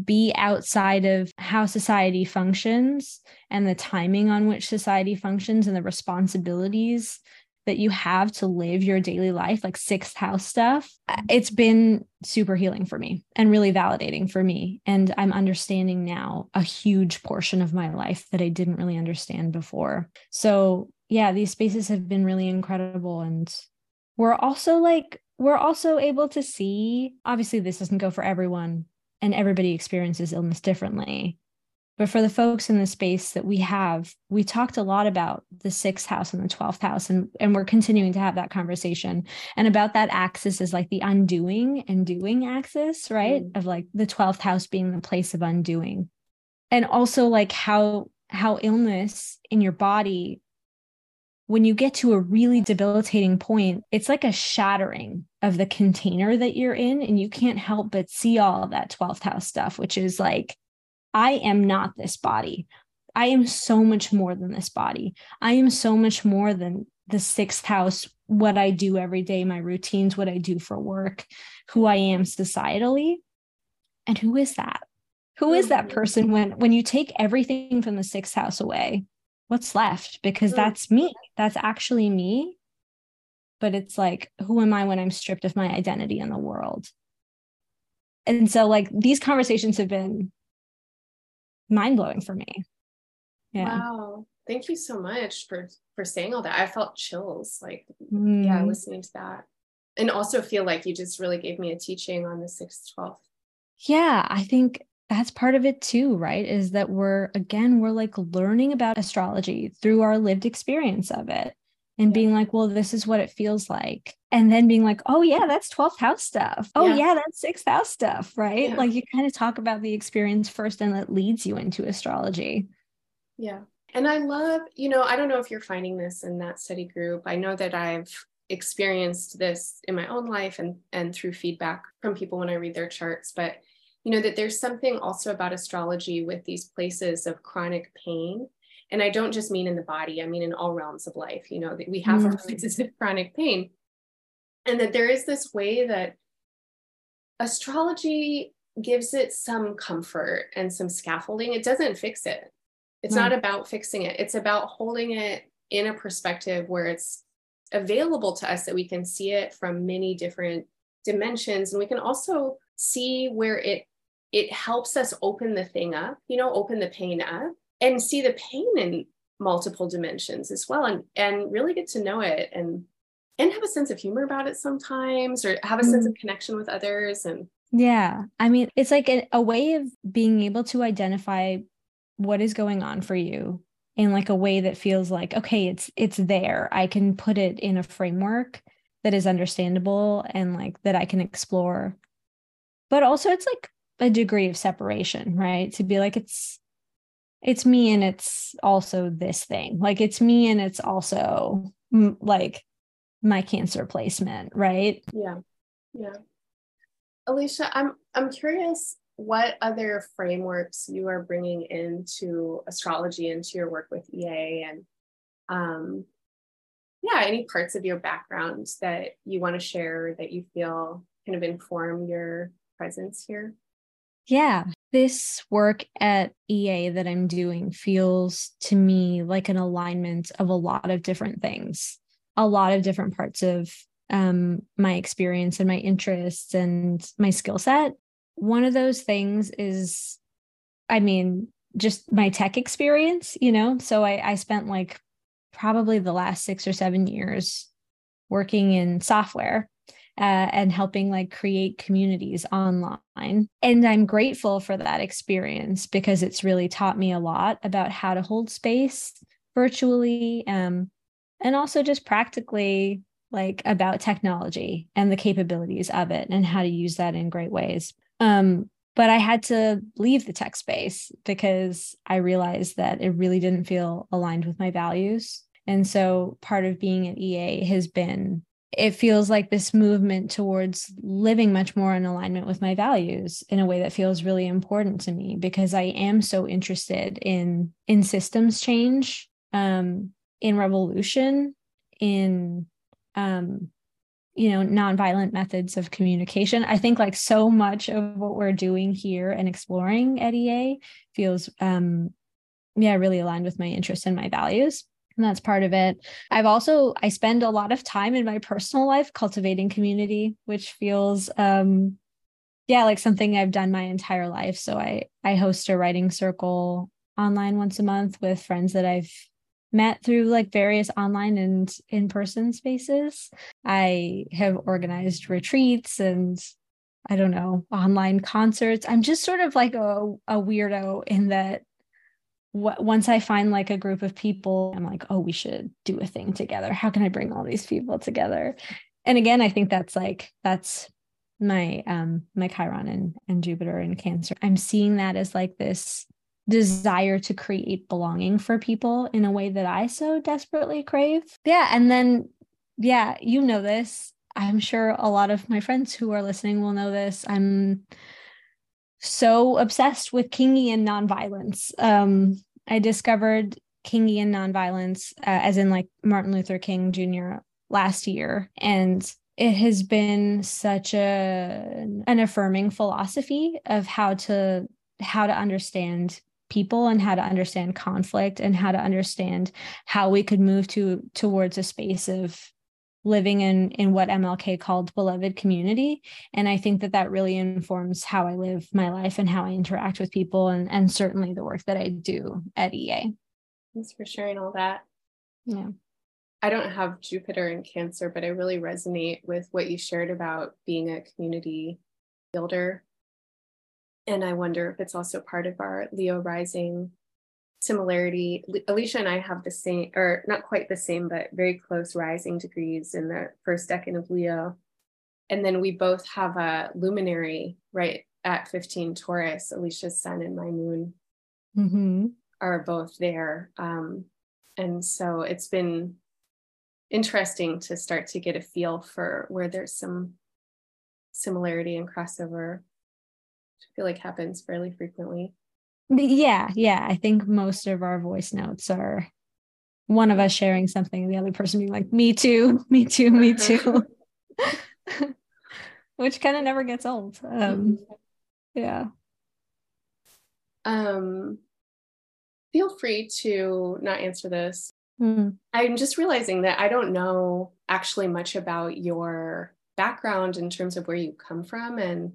be outside of how society functions and the timing on which society functions and the responsibilities that you have to live your daily life, like sixth house stuff, it's been super healing for me and really validating for me. And I'm understanding now a huge portion of my life that I didn't really understand before. So, yeah, these spaces have been really incredible. And we're also like we're also able to see obviously this doesn't go for everyone and everybody experiences illness differently. But for the folks in the space that we have we talked a lot about the sixth house and the 12th house and, and we're continuing to have that conversation. And about that axis is like the undoing and doing axis right? Mm. of like the 12th house being the place of undoing. And also like how how illness in your body when you get to a really debilitating point, it's like a shattering of the container that you're in. And you can't help but see all that 12th house stuff, which is like, I am not this body. I am so much more than this body. I am so much more than the sixth house, what I do every day, my routines, what I do for work, who I am societally. And who is that? Who is that mm-hmm. person when when you take everything from the sixth house away? What's left? Because that's me. That's actually me. But it's like who am i when i'm stripped of my identity in the world? And so like these conversations have been mind-blowing for me. Yeah. Wow. Thank you so much for for saying all that. I felt chills, like mm. yeah, listening to that, and also feel like you just really gave me a teaching on the sixth, twelfth. Yeah, I think that's part of it too, right? Is that we're again we're like learning about astrology through our lived experience of it and yeah. being like, well, this is what it feels like. And then being like, oh, yeah, that's 12th house stuff. Oh, yeah, yeah that's sixth house stuff, right? Yeah. Like you kind of talk about the experience first and that leads you into astrology. Yeah. And I love, you know, I don't know if you're finding this in that study group. I know that I've experienced this in my own life and and through feedback from people when I read their charts, but you know that there's something also about astrology with these places of chronic pain. And i don't just mean in the body i mean in all realms of life you know that we have mm-hmm. our places of chronic pain. And that there is this way that astrology gives it some comfort and some scaffolding. It doesn't fix it. It's not about fixing it. It's about holding it in a perspective where it's available to us that we can see it from many different dimensions. And we can also see where it it helps us open the thing up you know open the pain up and see the pain in multiple dimensions as well and and really get to know it and and have a sense of humor about it sometimes or have a mm. sense of connection with others and yeah. I mean it's like a, a way of being able to identify what is going on for you in like a way that feels like okay it's it's there. I can put it in a framework that is understandable and like that i can explore. But also it's like a degree of separation right? To be like it's it's me and it's also this thing. Like it's me and it's also like my cancer placement right? Yeah. Yeah. Alisha i'm i'm curious what other frameworks you are bringing into astrology into your work with ea and um yeah any parts of your background that you want to share that you feel kind of inform your presence here yeah this work at EA that I'm doing feels to me like an alignment of a lot of different things, a lot of different parts of um, my experience and my interests and my skill set. One of those things is, I mean, just my tech experience, you know? So I, I spent like probably the last six or seven years working in software uh, and helping like create communities online. And I'm grateful for that experience because it's really taught me a lot about how to hold space virtually um, and also just practically like about technology and the capabilities of it and how to use that in great ways. Um, but I had to leave the tech space because I realized that it really didn't feel aligned with my values. And so part of being at EA has been it feels like this movement towards living much more in alignment with my values in a way that feels really important to me because I am so interested in in systems change, um, in revolution, in um, you know nonviolent methods of communication. I think like so much of what we're doing here and exploring at EA feels um, yeah really aligned with my interests and my values and that's part of it. I've also i spend a lot of time in my personal life cultivating community which feels um yeah like something i've done my entire life. So i i host a writing circle online once a month with friends that i've met through like various online and in-person spaces. I have organized retreats and i don't know online concerts. I'm just sort of like a, a weirdo in that once I find like a group of people, I'm like, oh, we should do a thing together. How can I bring all these people together? And again, I think that's like that's my um my Chiron and, and Jupiter and Cancer. I'm seeing that as like this desire to create belonging for people in a way that I so desperately crave. Yeah. And then yeah, you know this. I'm sure a lot of my friends who are listening will know this. I'm so obsessed with Kingian nonviolence. Um, I discovered Kingian nonviolence, uh, as in like Martin Luther King Jr. last year, and it has been such a an affirming philosophy of how to how to understand people and how to understand conflict and how to understand how we could move to towards a space of living in in what MLK called beloved community and I think that that really informs how I live my life and how I interact with people and and certainly the work that I do at EA. Thanks for sharing all that. Yeah. I don't have Jupiter in Cancer, but I really resonate with what you shared about being a community builder. And I wonder if it's also part of our Leo rising similarity. Alisha and I have the same, or not quite the same, but very close rising degrees in the first decan of Leo. And then we both have a luminary right at 15 Taurus. Alisha's sun and my moon mm-hmm. are both there. Um, and so it's been interesting to start to get a feel for where there's some similarity and crossover. Which I feel like happens fairly frequently. Yeah, yeah. I think most of our voice notes are one of us sharing something and the other person being like, me too, (laughs) me too, me too. (laughs) Which kind of never gets old. Um, mm-hmm. yeah. Um, feel free to not answer this Mm. I'm just realizing that I don't know actually much about your background in terms of where you come from. And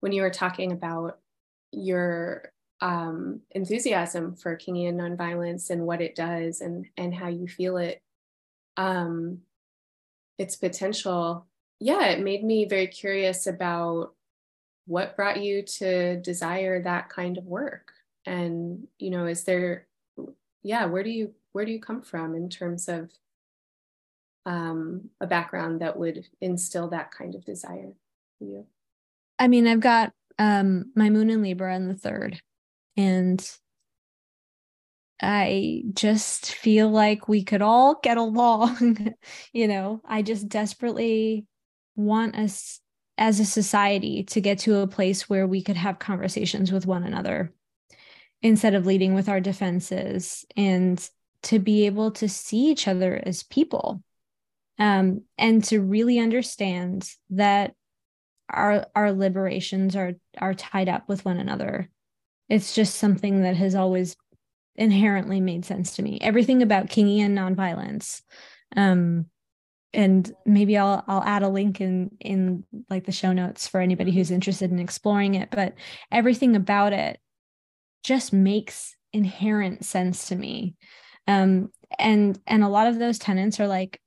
when you were talking about your um, enthusiasm for Kingian nonviolence and what it does and, and how you feel it, um, its potential, yeah, it made me very curious about what brought you to desire that kind of work. And, you know, is there, yeah, where do you where do you come from in terms of um, a background that would instill that kind of desire for you? I mean, I've got um, my moon in Libra in the third, and I just feel like we could all get along. (laughs) you know, I just desperately want us as a society to get to a place where we could have conversations with one another instead of leading with our defenses and to be able to see each other as people um, and to really understand that our our liberations are are tied up with one another it's just something that has always inherently made sense to me. Everything about kingian nonviolence um and maybe I'll I'll add a link in in like the show notes for anybody who's interested in exploring it but everything about it just makes inherent sense to me. Um, and and a lot of those tenants are like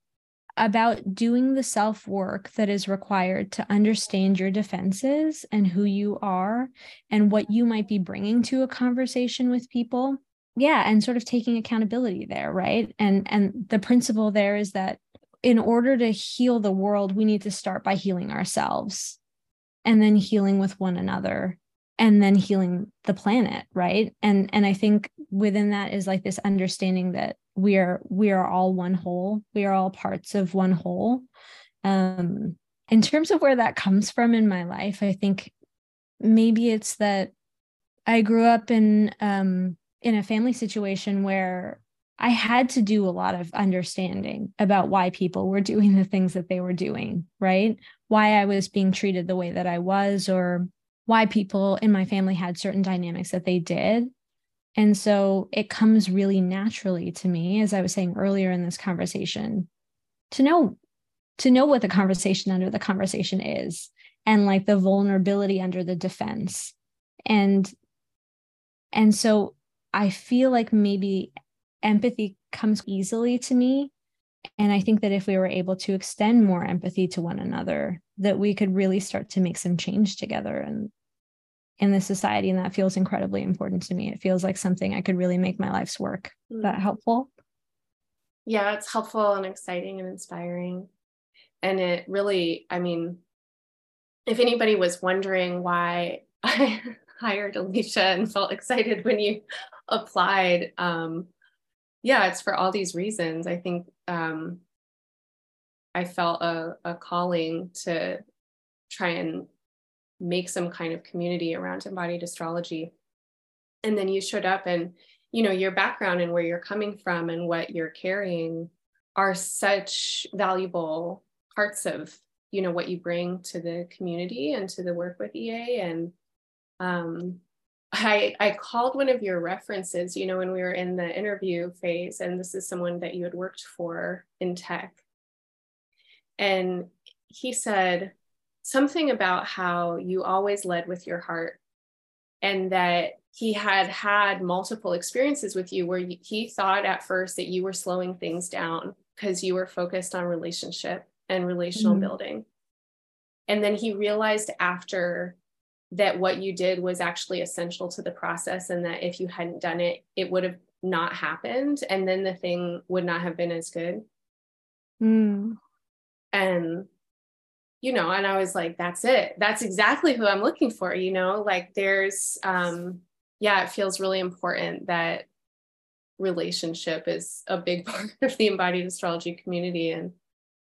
about doing the self work that is required to understand your defenses and who you are and what you might be bringing to a conversation with people. Yeah and sort of taking accountability there right? And and the principle there is that in order to heal the world we need to start by healing ourselves and then healing with one another and then healing the planet right? And and i think within that is like this understanding that we are we are all one whole. We are all parts of one whole. Um in terms of where that comes from in my life i think maybe it's that i grew up in um in a family situation where i had to do a lot of understanding about why people were doing the things that they were doing right? Why i was being treated the way that i was or why people in my family had certain dynamics that they did. And so it comes really naturally to me, as I was saying earlier in this conversation, to know to know what the conversation under the conversation is and like the vulnerability under the defense. And and so I feel like maybe empathy comes easily to me. And I think that if we were able to extend more empathy to one another, that we could really start to make some change together and in this society and that feels incredibly important to me. It feels like something i could really make my life's work. Mm. that helpful? Yeah it's helpful and exciting and inspiring. And it really i mean if anybody was wondering why (laughs) i hired alisha and felt excited when you applied um yeah it's for all these reasons. I think um i felt a, a calling to try and make some kind of community around embodied astrology and then you showed up and you know your background and where you're coming from and what you're carrying are such valuable parts of you know what you bring to the community and to the work with ea and um, I, I called one of your references, you know, when we were in the interview phase, and this is someone that you had worked for in tech. And he said, something about how you always led with your heart and that he had had multiple experiences with you where he thought at first that you were slowing things down because you were focused on relationship and relational mm-hmm. building. And then he realized after that what you did was actually essential to the process and that if you hadn't done it, it would have not happened. And then the thing would not have been as good. Mm. And, you know, and I was like, that's it. That's exactly who I'm looking for, you know, like there's, um, yeah, it feels really important that relationship is a big (laughs) part of the embodied astrology community. And,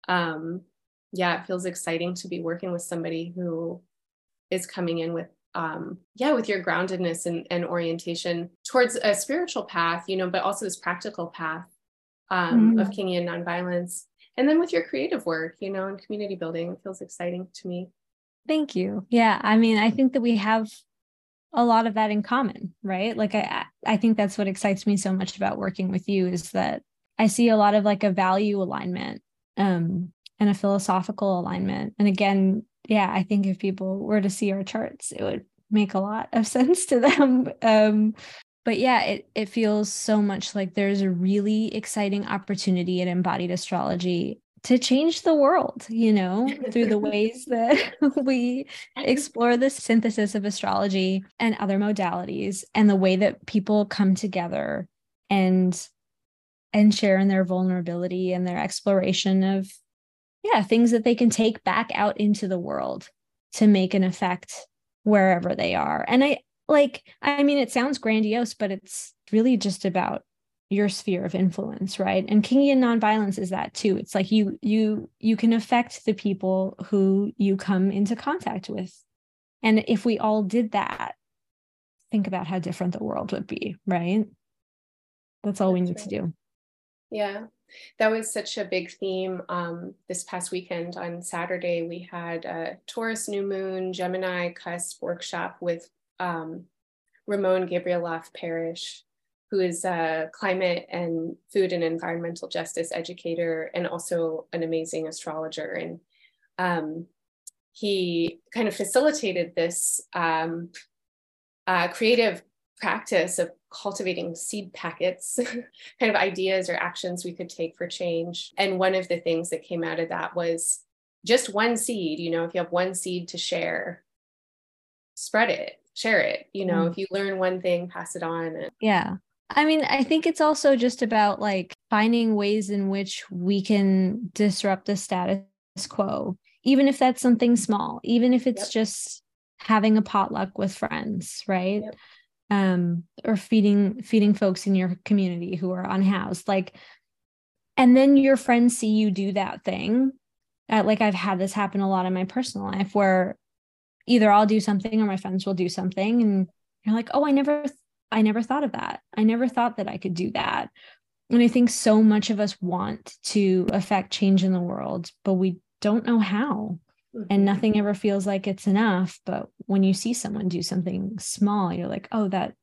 um, yeah, it feels exciting to be working with somebody who is coming in with um, yeah, with your groundedness and, and orientation towards a spiritual path, you know, but also this practical path um, mm-hmm. of Kingian nonviolence. And then with your creative work, you know, and community building, it feels exciting to me. Thank you. Yeah. I mean, I think that we have a lot of that in common, right? Like I I think that's what excites me so much about working with you is that I see a lot of like a value alignment um and a philosophical alignment. And again, yeah, I think if people were to see our charts, it would make a lot of (laughs) sense to them. Um, but yeah, it it feels so much like there's a really exciting opportunity in embodied astrology to change the world, you know, through the (laughs) ways that (laughs) we explore the synthesis of astrology and other modalities and the way that people come together and and share in their vulnerability and their exploration of yeah, things that they can take back out into the world to make an effect wherever they are. And I like, I mean, it sounds grandiose, but it's really just about your sphere of influence, right? And Kingian nonviolence is that too. It's like you you you can affect the people who you come into contact with. And if we all did that, think about how different the world would be, right? That's all That's we need right. to do. Yeah that was such a big theme um, this past weekend on Saturday. We had a Taurus new moon, Gemini cusp workshop with um, Ramon Gabrieloff Parish, who is a climate and food and environmental justice educator and also an amazing astrologer. And um, he kind of facilitated this um, uh, creative practice of cultivating seed packets, (laughs) kind of ideas or actions we could take for change. And one of the things that came out of that was just one seed, you know, if you have one seed to share, spread it, share it. You know, mm. if you learn one thing, pass it on. And- yeah. I mean, I think it's also just about like finding ways in which we can disrupt the status quo, even if that's something small, even if it's yep. just having a potluck with friends, right? Yep um, or feeding feeding folks in your community who are unhoused like and then your friends see you do that thing uh, like i've had this happen a lot in my personal life where either i'll do something or my friends will do something. And you're like oh i never i never thought of that. I never thought that i could do that. And i think so much of us want to affect change in the world but we don't know how. Mm-hmm. and nothing ever feels like it's enough. But when you see someone do something small you're like oh that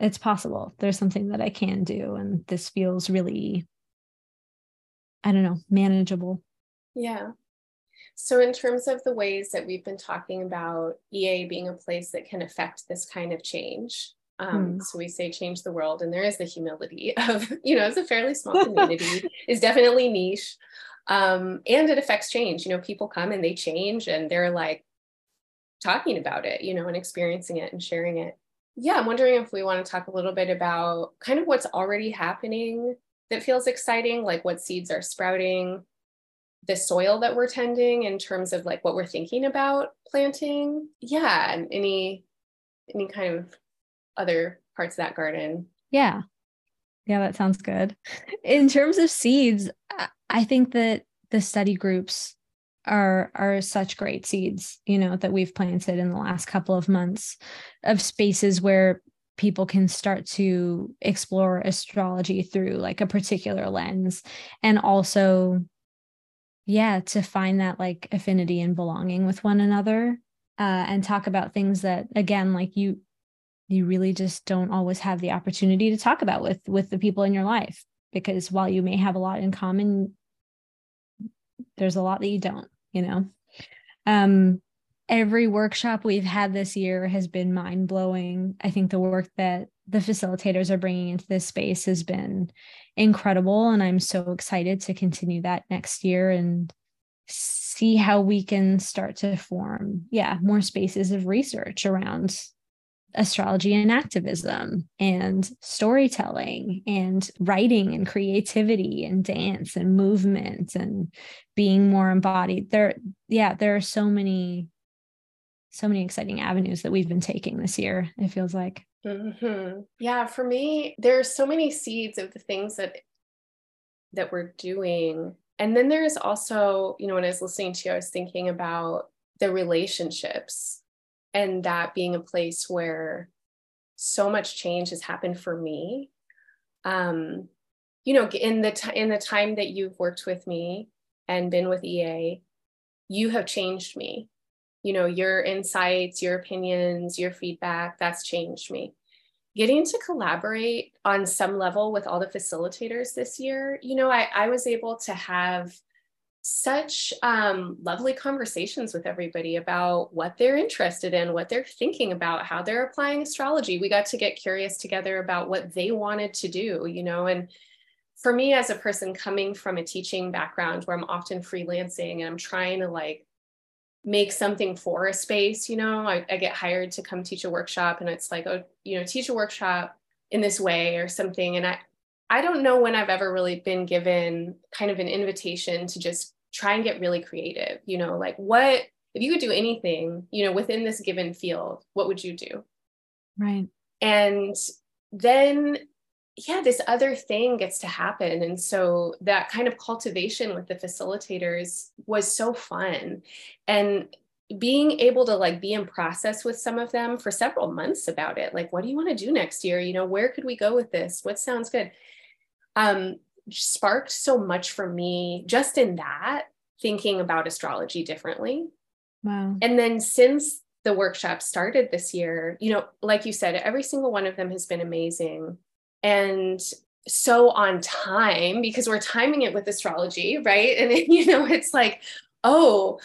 it's possible. There's something that i can do. And this feels really i don't know manageable. Yeah so in terms of the ways that we've been talking about ea being a place that can affect this kind of change um, mm. so we say change the world and there is the humility (laughs) of you know it's a fairly small (laughs) community is definitely niche um, and it affects change you know people come and they change and they're like talking about it you know and experiencing it and sharing it yeah i'm wondering if we want to talk a little bit about kind of what's already happening that feels exciting like what seeds are sprouting the soil that we're tending in terms of like what we're thinking about planting. Yeah and any any kind of other parts of that garden. Yeah. Yeah that sounds good. In terms of seeds I think that the study groups are are such great seeds, you know, that we've planted in the last couple of months of spaces where people can start to explore astrology through like a particular lens and also yeah to find that like affinity and belonging with one another uh, and talk about things that again like you you really just don't always have the opportunity to talk about with with the people in your life because while you may have a lot in common there's a lot that you don't you know? Um every workshop we've had this year has been mind blowing. I think the work that the facilitators are bringing into this space has been incredible. And I'm so excited to continue that next year and see how we can start to form, yeah, more spaces of research around astrology and activism and storytelling and writing and creativity and dance and movement and being more embodied there yeah there are so many so many exciting avenues that we've been taking this year it feels like mm-hmm. yeah for me there's so many seeds of the things that that we're doing and then there's also, you know, when I was listening to you, I was thinking about the relationships and that being a place where so much change has happened for me. Um, you know, in the t- in the time that you've worked with me and been with EA, you have changed me. You know, your insights, your opinions, your feedback, that's changed me getting to collaborate on some level with all the facilitators this year, you know, I, I was able to have such um, lovely conversations with everybody about what they're interested in, what they're thinking about, how they're applying astrology. We got to get curious together about what they wanted to do, you know, and for me as a person coming from a teaching background where I'm often freelancing and I'm trying to like make something for a space you know I, I, get hired to come teach a workshop and it's like oh you know teach a workshop in this way or something. And i i don't know when i've ever really been given kind of an invitation to just try and get really creative you know like what if you could do anything you know within this given field what would you do? Right. And then yeah, this other thing gets to happen. And so that kind of cultivation with the facilitators was so fun. And being able to like be in process with some of them for several months about it like what do you want to do next year? You know where could we go with this? What sounds good? Um sparked so much for me just in that thinking about astrology differently. Wow. And then since the workshop started this year you know like you said every single one of them has been amazing and so on time because we're timing it with astrology, right? (laughs) And you know, it's like, oh,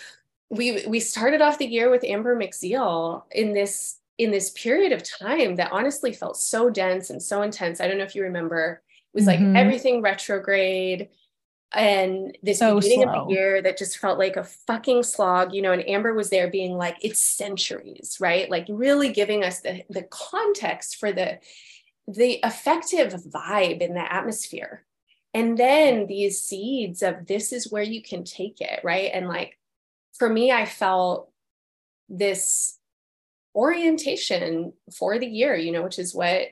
we we started off the year with Amber McZeal in this in this period of time that honestly felt so dense and so intense. I don't know if you remember. It was mm-hmm. like everything retrograde and this so beginning slow. of the year that just felt like a fucking slog, you know, and Amber was there being like, it's centuries, right? Like really giving us the the context for the the effective vibe in the atmosphere. And then these seeds of this is where you can take it, right? And like for me, I felt this orientation for the year, you know, which is what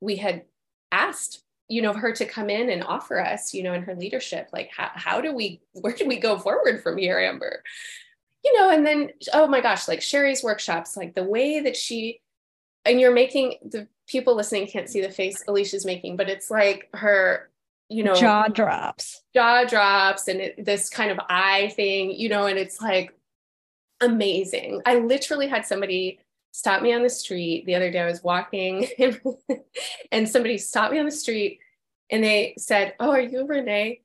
we had asked you know her to come in and offer us you know in her leadership like how, how do we (laughs) where do we go forward from here amber you know and then oh my gosh like sherri's workshops like the way that she and you're making the people listening can't see the face Alisha's making, but it's like her, you know, jaw drops, jaw drops, and it, this kind of eye thing, you know, and it's like amazing. I literally had somebody stop me on the street the other day. I was walking, (laughs) and somebody stopped me on the street, and they said, "Oh, are you Renee?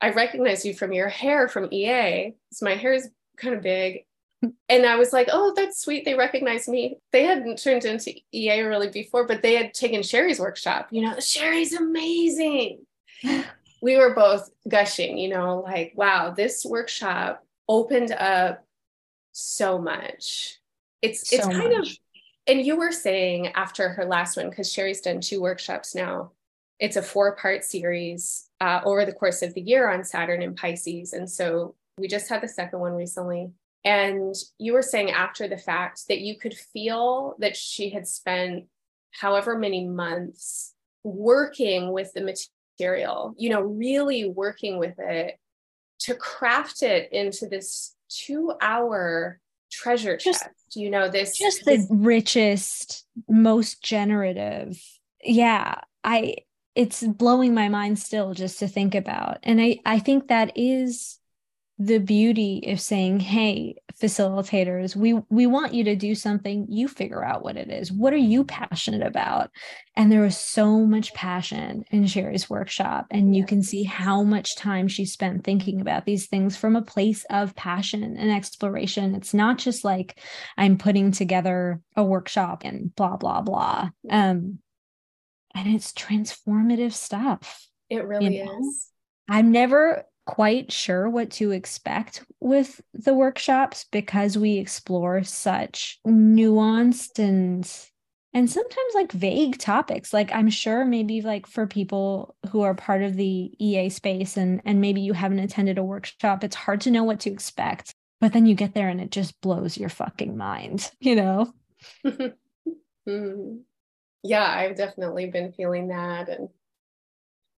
I recognize you from your hair from EA. So my hair is kind of big and I was like, oh, that's sweet. They recognize me. They hadn't turned into EA really before, but they had taken Sherri's workshop. You know, Sherri's amazing. (sighs) we were both gushing, you know, like, wow, this workshop opened up so much. It's so it's kind much. of and you were saying after her last one, because Sherri's done two workshops now. It's a four-part series uh, over the course of the year on Saturn and Pisces. And so we just had the second one recently and you were saying after the fact that you could feel that she had spent however many months working with the material, you know, really working with it to craft it into this two hour treasure just, chest, you know, this just this, the richest, most generative. Yeah. I, it's blowing my mind still just to think about. And I, I think that is the beauty of saying hey facilitators we we want you to do something. You figure out what it is. What are you passionate about? And there was so much passion in sherri's workshop and you can see how much time she spent thinking about these things from a place of passion and exploration. It's not just like i'm putting together a workshop and blah blah blah. Um and it's transformative stuff it really you know? is. I'm never quite sure what to expect with the workshops because we explore such nuanced and and sometimes like vague topics like i'm sure maybe like for people who are part of the ea space and and maybe you haven't attended a workshop it's hard to know what to expect but then you get there and it just blows your fucking mind you know (laughs) mm. yeah i've definitely been feeling that and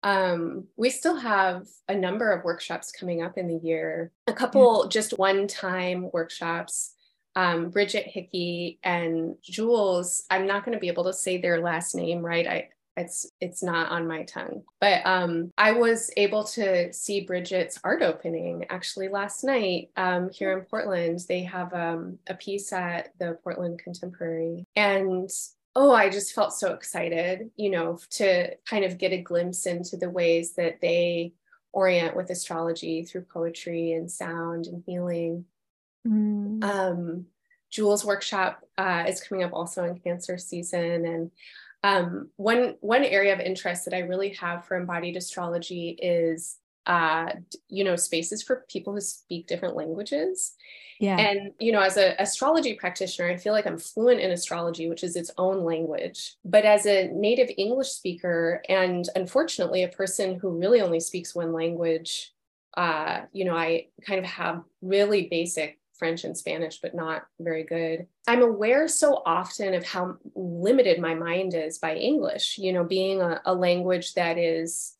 um, we still have a number of workshops coming up in the year, a couple yeah. just one time workshops. Um, Bridgette Hickey and Jules, I'm not going to be able to say their last name right. I, it's it's not on my tongue but um, i was able to see bridgette's art opening actually last night um, here in portland they have um, a piece at the portland contemporary and oh, I just felt so excited, you know, to kind of get a glimpse into the ways that they orient with astrology through poetry and sound and healing. Mm. Um, Jules' workshop uh, is coming up also in Cancer season, and um, one one area of interest that I really have for embodied astrology is uh, you know spaces for people who speak different languages yeah. And, you know, as an astrology practitioner, I feel like I'm fluent in astrology, which is its own language. But as a native English speaker, and unfortunately, a person who really only speaks one language, uh, you know, I kind of have really basic French and Spanish, but not very good. I'm aware so often of how limited my mind is by English, you know, being a, a language that is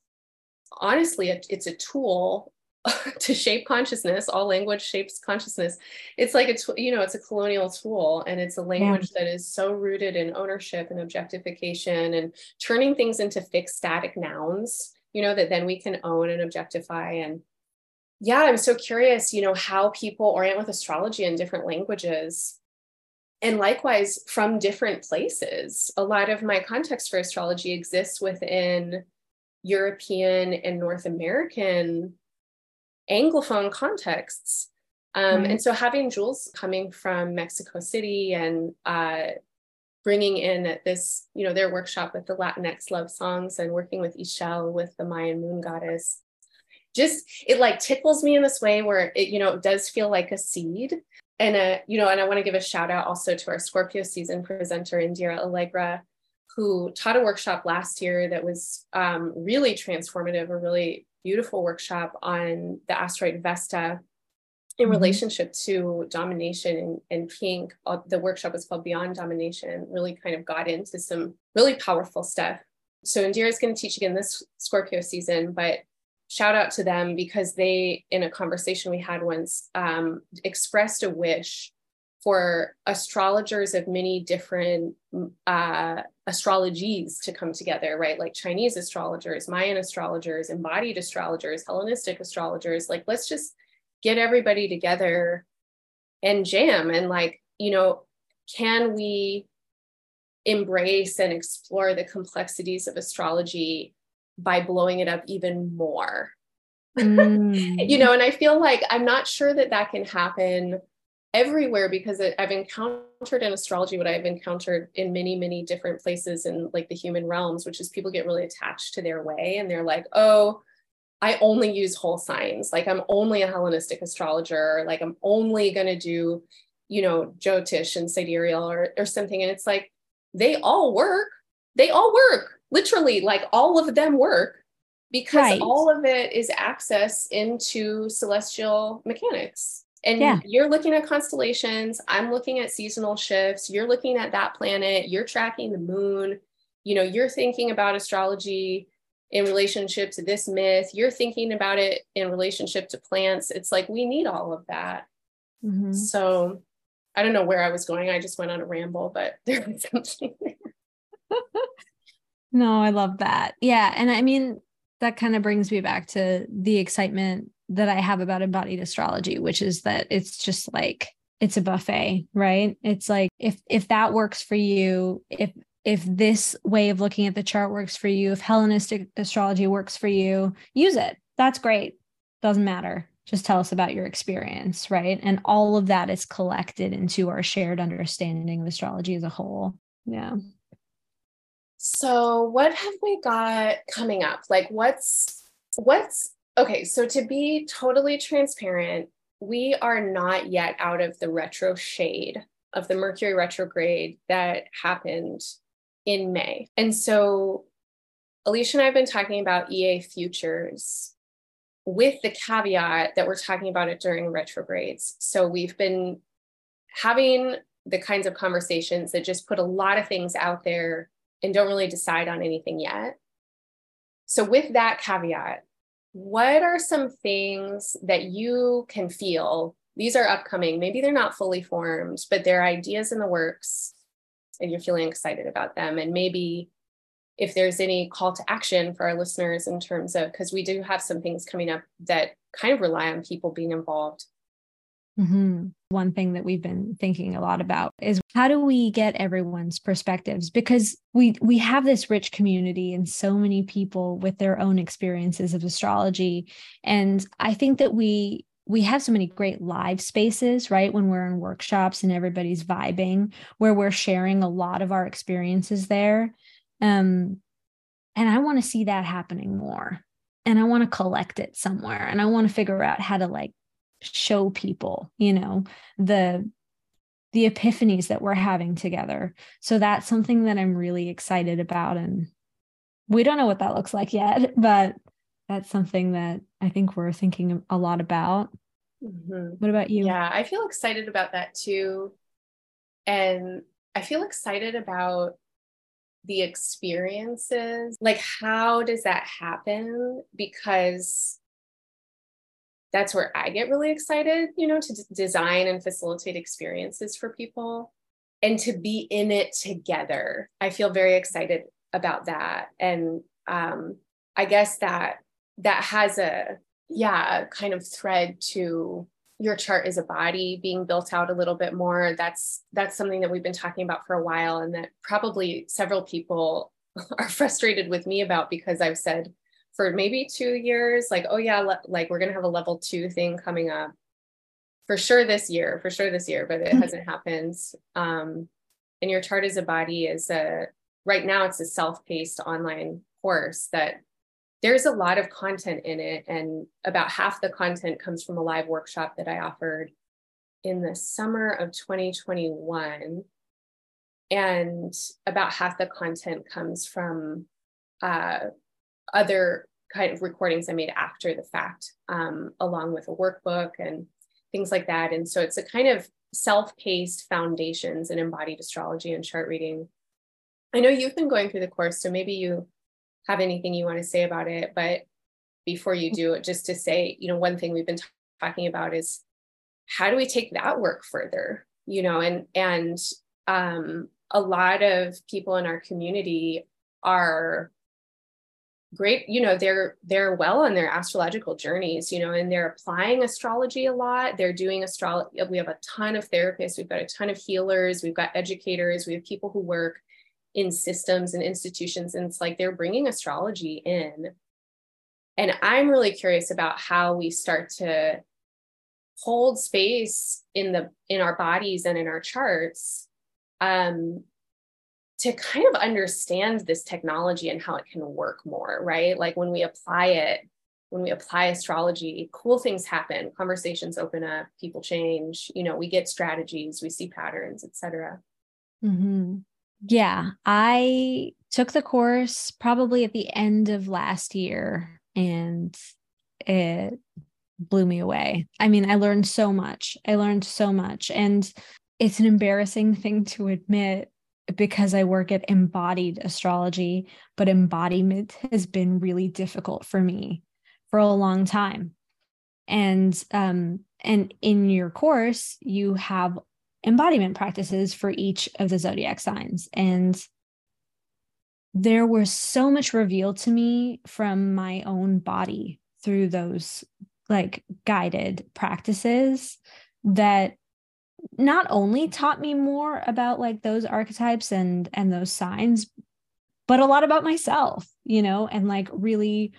honestly, it's a tool (laughs) to shape consciousness. All language shapes consciousness. It's like it's you know it's a colonial tool and it's a language yeah. that is so rooted in ownership and objectification and turning things into fixed static nouns you know that then we can own and objectify. And yeah i'm so curious you know how people orient with astrology in different languages. And likewise from different places. A lot of my context for astrology exists within european and north american Anglophone contexts. Um, And so having Jules coming from Mexico City and uh, bringing in this, you know, their workshop with the Latinx love songs and working with Ixchel with the Mayan moon goddess, just it like tickles me in this way where it, you know, it does feel like a seed. And a, you know, and I want to give a shout out also to our Scorpio season presenter, Indira Allegra, who taught a workshop last year that was um, really transformative, a really beautiful workshop on the asteroid Vesta in mm-hmm. relationship to domination and, kink. Uh, the workshop was called Beyond Domination, really kind of got into some really powerful stuff. So Indira is going to teach again this Scorpio season, but shout out to them because they, in a conversation we had once, um, expressed a wish for astrologers of many different uh, astrologies to come together, right? Like Chinese astrologers, Mayan astrologers, embodied astrologers, Hellenistic astrologers. Like, let's just get everybody together and jam. And, like, you know, can we embrace and explore the complexities of astrology by blowing it up even more? (laughs) Mm. you know, and I feel like I'm not sure that that can happen everywhere because I've encountered in astrology what I've encountered in many, many different places in like the human realms, which is people get really attached to their way and they're like, oh, I only use whole signs. Like I'm only a Hellenistic astrologer. Like I'm only going to do, you know, Jyotish and sidereal or, or something. And it's like, they all work. They all work. Literally, like all of them work because right. all of it is access into celestial mechanics. And yeah. you're looking at constellations, I'm looking at seasonal shifts, you're looking at that planet, you're tracking the moon, you know, you're thinking about astrology in relationship to this myth, you're thinking about it in relationship to plants. It's like we need all of that. Mm-hmm. So I don't know where I was going. I just went on a ramble, but (laughs) there was something there. (laughs) no, I love that. Yeah. And I mean, that kind of brings me back to the excitement that I have about embodied astrology, which is that it's just like it's a buffet, right? It's like if if that works for you, if if this way of looking at the chart works for you, if Hellenistic astrology works for you, use it. That's great. Doesn't matter. Just tell us about your experience, right? And all of that is collected into our shared understanding of astrology as a whole. Yeah. So, what have we got coming up? Like what's what's okay, so to be totally transparent, we are not yet out of the retro shade of the Mercury retrograde that happened in May. And so Alisha and I have been talking about EA futures with the caveat that we're talking about it during retrogrades. So we've been having the kinds of conversations that just put a lot of things out there and don't really decide on anything yet. So, with that caveat, what are some things that you can feel? These are upcoming, maybe they're not fully formed, but they're ideas in the works and you're feeling excited about them. And maybe if there's any call to action for our listeners in terms of, because we do have some things coming up that kind of rely on people being involved. Mm-hmm. One thing that we've been thinking a lot about is how do we get everyone's perspectives because we we have this rich community and so many people with their own experiences of astrology and I think that we we have so many great live spaces, right? When we're in workshops and everybody's vibing, where we're sharing a lot of our experiences there. Um, and I want to see that happening more. And I want to collect it somewhere. And I want to figure out how to like show people you know the the epiphanies that we're having together. So that's something that i'm really excited about and we don't know what that looks like yet (laughs) but that's something that i think we're thinking a lot about. Mm-hmm. what about you? Yeah i feel excited about that too. And i feel excited about the experiences. Like how does that happen? Because that's where I get really excited, you know, to d- design and facilitate experiences for people and to be in it together. I feel very excited about that. And um, I guess that that has a, yeah, kind of thread to your chart as a body being built out a little bit more. That's that's something that we've been talking about for a while and that probably several people (laughs) are frustrated with me about because I've said, for maybe two years, like, oh yeah, le- like we're gonna have a level two thing coming up for sure this year, for sure this year, but it mm-hmm. hasn't happened. Um, and your chart as a body is a right now it's a self-paced online course that there's a lot of content in it and about half the content comes from a live workshop that i offered in the summer of 2021 and about half the content comes from uh, other kind of recordings I made after the fact, um, along with a workbook and things like that. And so it's a kind of self-paced foundations in embodied astrology and chart reading. I know you've been going through the course, so maybe you have anything you want to say about it. But before you do just to say, you know, one thing we've been t- talking about is how do we take that work further? You know, and and um, a lot of people in our community are great you know they're they're well on their astrological journeys you know and they're applying astrology a lot. They're doing astrology we have a ton of therapists we've got a ton of healers we've got educators we have people who work in systems and institutions and it's like they're bringing astrology in. And i'm really curious about how we start to hold space in the in our bodies and in our charts um to kind of understand this technology and how it can work more, right? Like when we apply it, when we apply astrology, cool things happen, conversations open up, people change, you know, we get strategies, we see patterns, etc. Mm-hmm. Yeah, I took the course probably at the end of last year and it blew me away. I mean, I learned so much. I learned so much. And it's an embarrassing thing to admit because I work at embodied astrology, but embodiment has been really difficult for me for a long time. And um, and in your course, you have embodiment practices for each of the zodiac signs. And there was so much revealed to me from my own body through those like guided practices that not only taught me more about like those archetypes and and those signs but a lot about myself you know and like really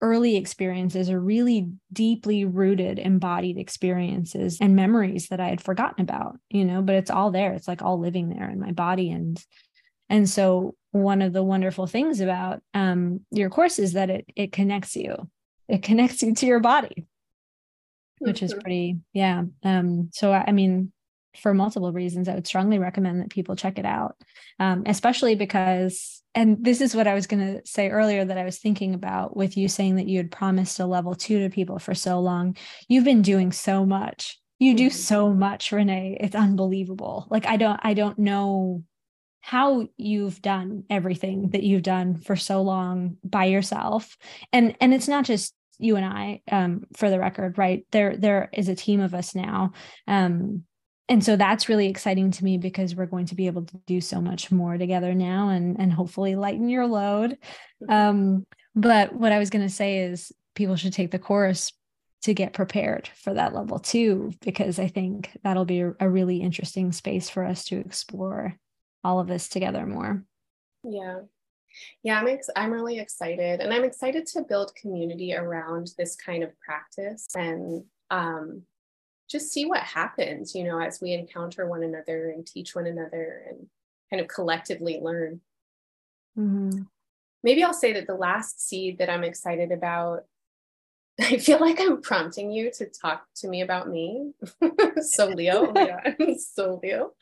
early experiences are really deeply rooted embodied experiences and memories that i had forgotten about you know but it's all there. It's like all living there in my body. And and so one of the wonderful things about um, your course is that it it connects you. It connects you to your body which mm-hmm. is pretty yeah um so i mean for multiple reasons, I would strongly recommend that people check it out, um, especially because, and this is what I was going to say earlier that I was thinking about with you saying that you had promised a level two to people for so long. You've been doing so much. You do mm-hmm. so much, Renee. It's unbelievable. Like I don't, I don't know how you've done everything that you've done for so long by yourself, and and it's not just you and I, um, for the record, right? There, there is a team of us now. Um, and so that's really exciting to me because we're going to be able to do so much more together now and and hopefully lighten your load. Um, but what i was going to say is people should take the course to get prepared for that level too because i think that'll be a, a really interesting space for us to explore all of this together more. Yeah. Yeah, I'm ex- I'm really excited, and I'm excited to build community around this kind of practice and um, just see what happens, you know, as we encounter one another and teach one another and kind of collectively learn. Mm-hmm. Maybe I'll say that the last seed that I'm excited about, (laughs) I feel like I'm prompting you to talk to me about me. (laughs) so Leo, yeah, (laughs) so Leo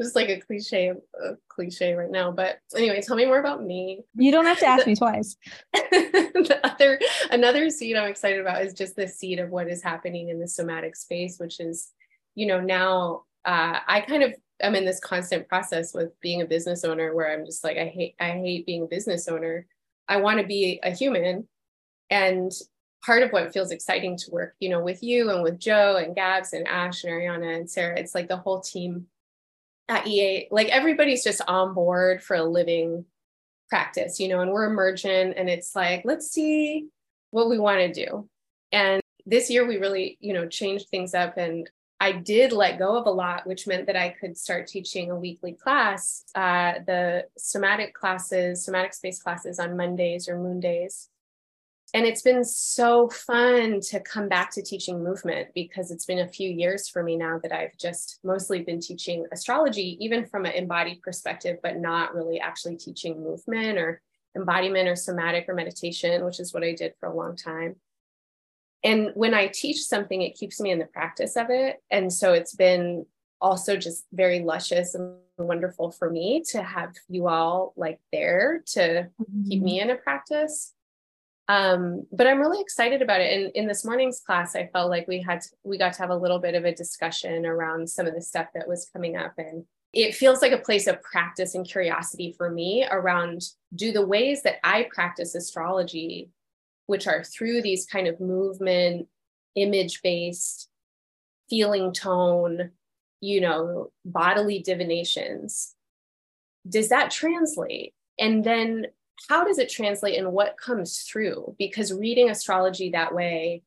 just like a cliche, a cliche right now. But anyway, tell me more about me. You don't have to ask me twice. the other another seed I'm excited about is just the seed of what is happening in the somatic space, which is, you know, now uh, I kind of am in this constant process with being a business owner where I'm just like, I hate, I hate being a business owner. I want to be a human. And part of what feels exciting to work, you know, with you and with Joe and Gabz and Ash and Ariana and Sarah, it's like the whole team at EA, like everybody's just on board for a living practice, you know, and we're emergent and it's like, let's see what we want to do. And this year we really, you know, changed things up and I did let go of a lot, which meant that I could start teaching a weekly class, uh, the somatic classes, somatic space classes on Mondays or moon days and it's been so fun to come back to teaching movement because it's been a few years for me now that I've just mostly been teaching astrology, even from an embodied perspective, but not really actually teaching movement or embodiment or somatic or meditation, which is what I did for a long time. And when I teach something, it keeps me in the practice of it. And so it's been also just very luscious and wonderful for me to have you all like there to mm-hmm. keep me in a practice um, but I'm really excited about it. And in this morning's class, I felt like we had to, we got to have a little bit of a discussion around some of the stuff that was coming up, and it feels like a place of practice and curiosity for me around do the ways that I practice astrology, which are through these kind of movement, image based, feeling tone, you know, bodily divinations. Does that translate? And then how does it translate and what comes through? Because reading astrology that way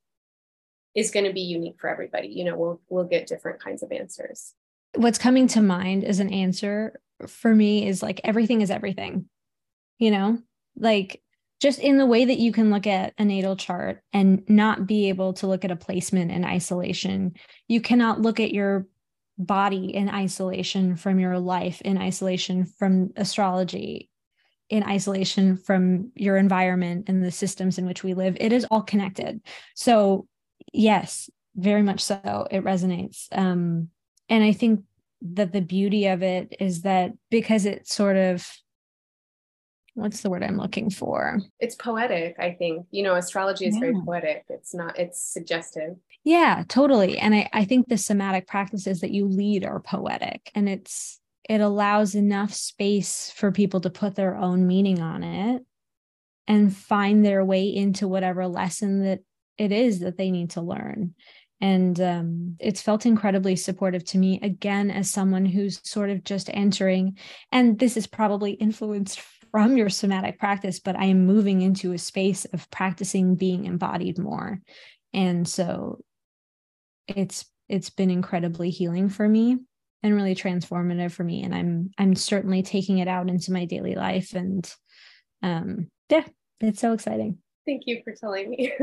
is going to be unique for everybody. You know, we'll we'll get different kinds of answers. What's coming to mind as an answer for me is like everything is everything. You know, like just in the way that you can look at a natal chart and not be able to look at a placement in isolation. You cannot look at your body in isolation from your life in isolation from astrology in isolation from your environment and the systems in which we live. It is all connected. So, yes, very much so. It resonates. Um, and I think that the beauty of it is that because it sort of what's the word I'm looking for? It's poetic, I think. You know, astrology is yeah. very poetic. It's not, it's suggestive. Yeah, totally. And I, I think the somatic practices that you lead are poetic. And it's it allows enough space for people to put their own meaning on it and find their way into whatever lesson that it is that they need to learn. And um, it's felt incredibly supportive to me again as someone who's sort of just entering and this is probably influenced from your somatic practice but i am moving into a space of practicing being embodied more. And so it's it's been incredibly healing for me and really transformative for me. And i'm i'm certainly taking it out into my daily life. And um yeah it's so exciting. Thank you for telling me. (laughs)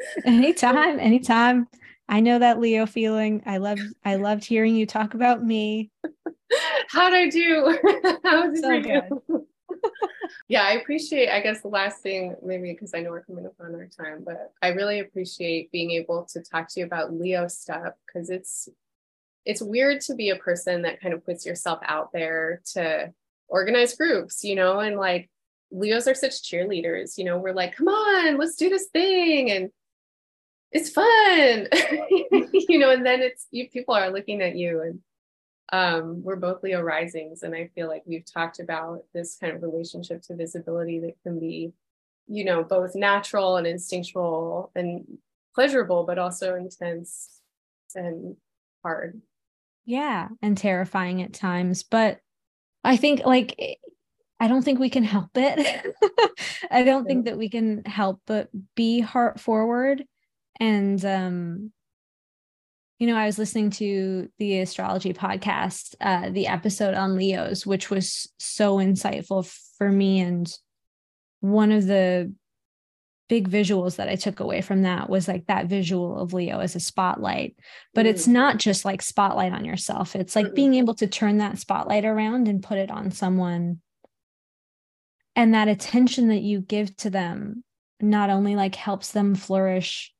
(laughs) Anytime anytime. I know that leo feeling. I love i loved hearing you talk about me. (laughs) How'd i do? How was so good. yeah, I appreciate, I guess the last thing, maybe because I know we're coming up on our time, but I really appreciate being able to talk to you about Leo stuff because it's it's weird to be a person that kind of puts yourself out there to organize groups, you know, and like Leos are such cheerleaders, you know, we're like, come on, let's do this thing. And it's fun, (laughs) you know, and then it's you people are looking at you and um, we're both Leo risings, and I feel like we've talked about this kind of relationship to visibility that can be, you know, both natural and instinctual and pleasurable, but also intense and hard. Yeah, and terrifying at times. But I think, like, I don't think we can help it. (laughs) I don't think that we can help but be heart forward and um you know, I was listening to the astrology podcast, uh, the episode on Leos, which was so insightful for me. And one of the big visuals that I took away from that was like that visual of Leo as a spotlight. But mm. it's not just like spotlight on yourself, it's like mm being able to turn that spotlight around and put it on someone. And that attention that you give to them not only like helps them flourish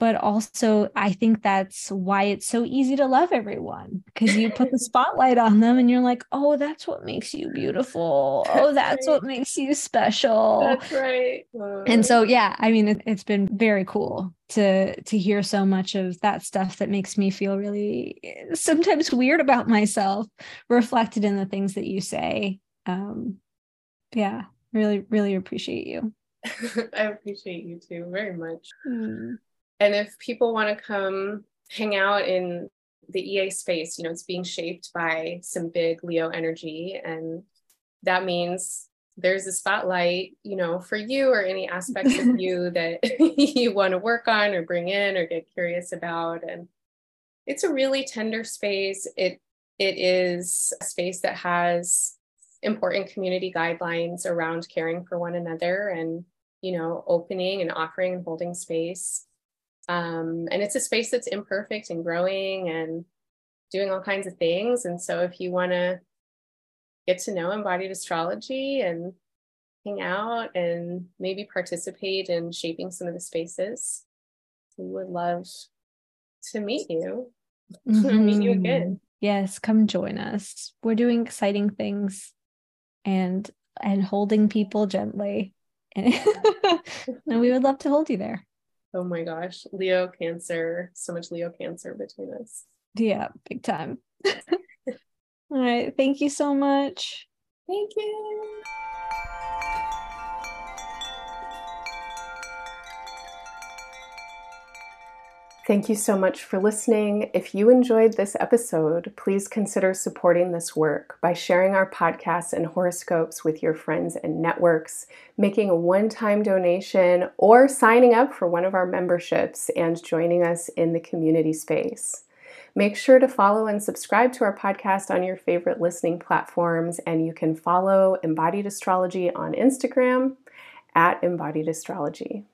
but also I think that's why it's so easy to love everyone because you put the (laughs) spotlight on them and you're like, oh, that's what makes you beautiful. That's oh, that's right. what makes you special. That's right. And so, yeah, I mean, it, it's been very cool to to hear so much of that stuff that makes me feel really eh, sometimes weird about myself reflected in the things that you say. Um, yeah, really, really appreciate you. (laughs) I appreciate you too very much. Mm. And if people want to come hang out in the EA space, you know, it's being shaped by some big Leo energy. And that means there's a spotlight, you know, for you or any aspects of (laughs) you that (laughs) you want to work on or bring in or get curious about. And it's a really tender space. It it is a space that has important community guidelines around caring for one another and you know opening and offering and holding space um, and it's a space that's imperfect and growing and doing all kinds of things. And so if you want to get to know embodied astrology and hang out and maybe participate in shaping some of the spaces, we would love to meet you. Mm-hmm. (laughs) meet you again. Yes, come join us. We're doing exciting things and and holding people gently. (laughs) and we would love to hold you there. Oh my gosh, Leo Cancer, so much Leo Cancer between us. Yeah, big time. (laughs) All right. Thank you so much. Thank you. Thank you so much for listening. If you enjoyed this episode, please consider supporting this work by sharing our podcasts and horoscopes with your friends and networks, making a one time donation, or signing up for one of our memberships and joining us in the community space. Make sure to follow and subscribe to our podcast on your favorite listening platforms, and you can follow Embodied Astrology on Instagram at Embodied Astrology.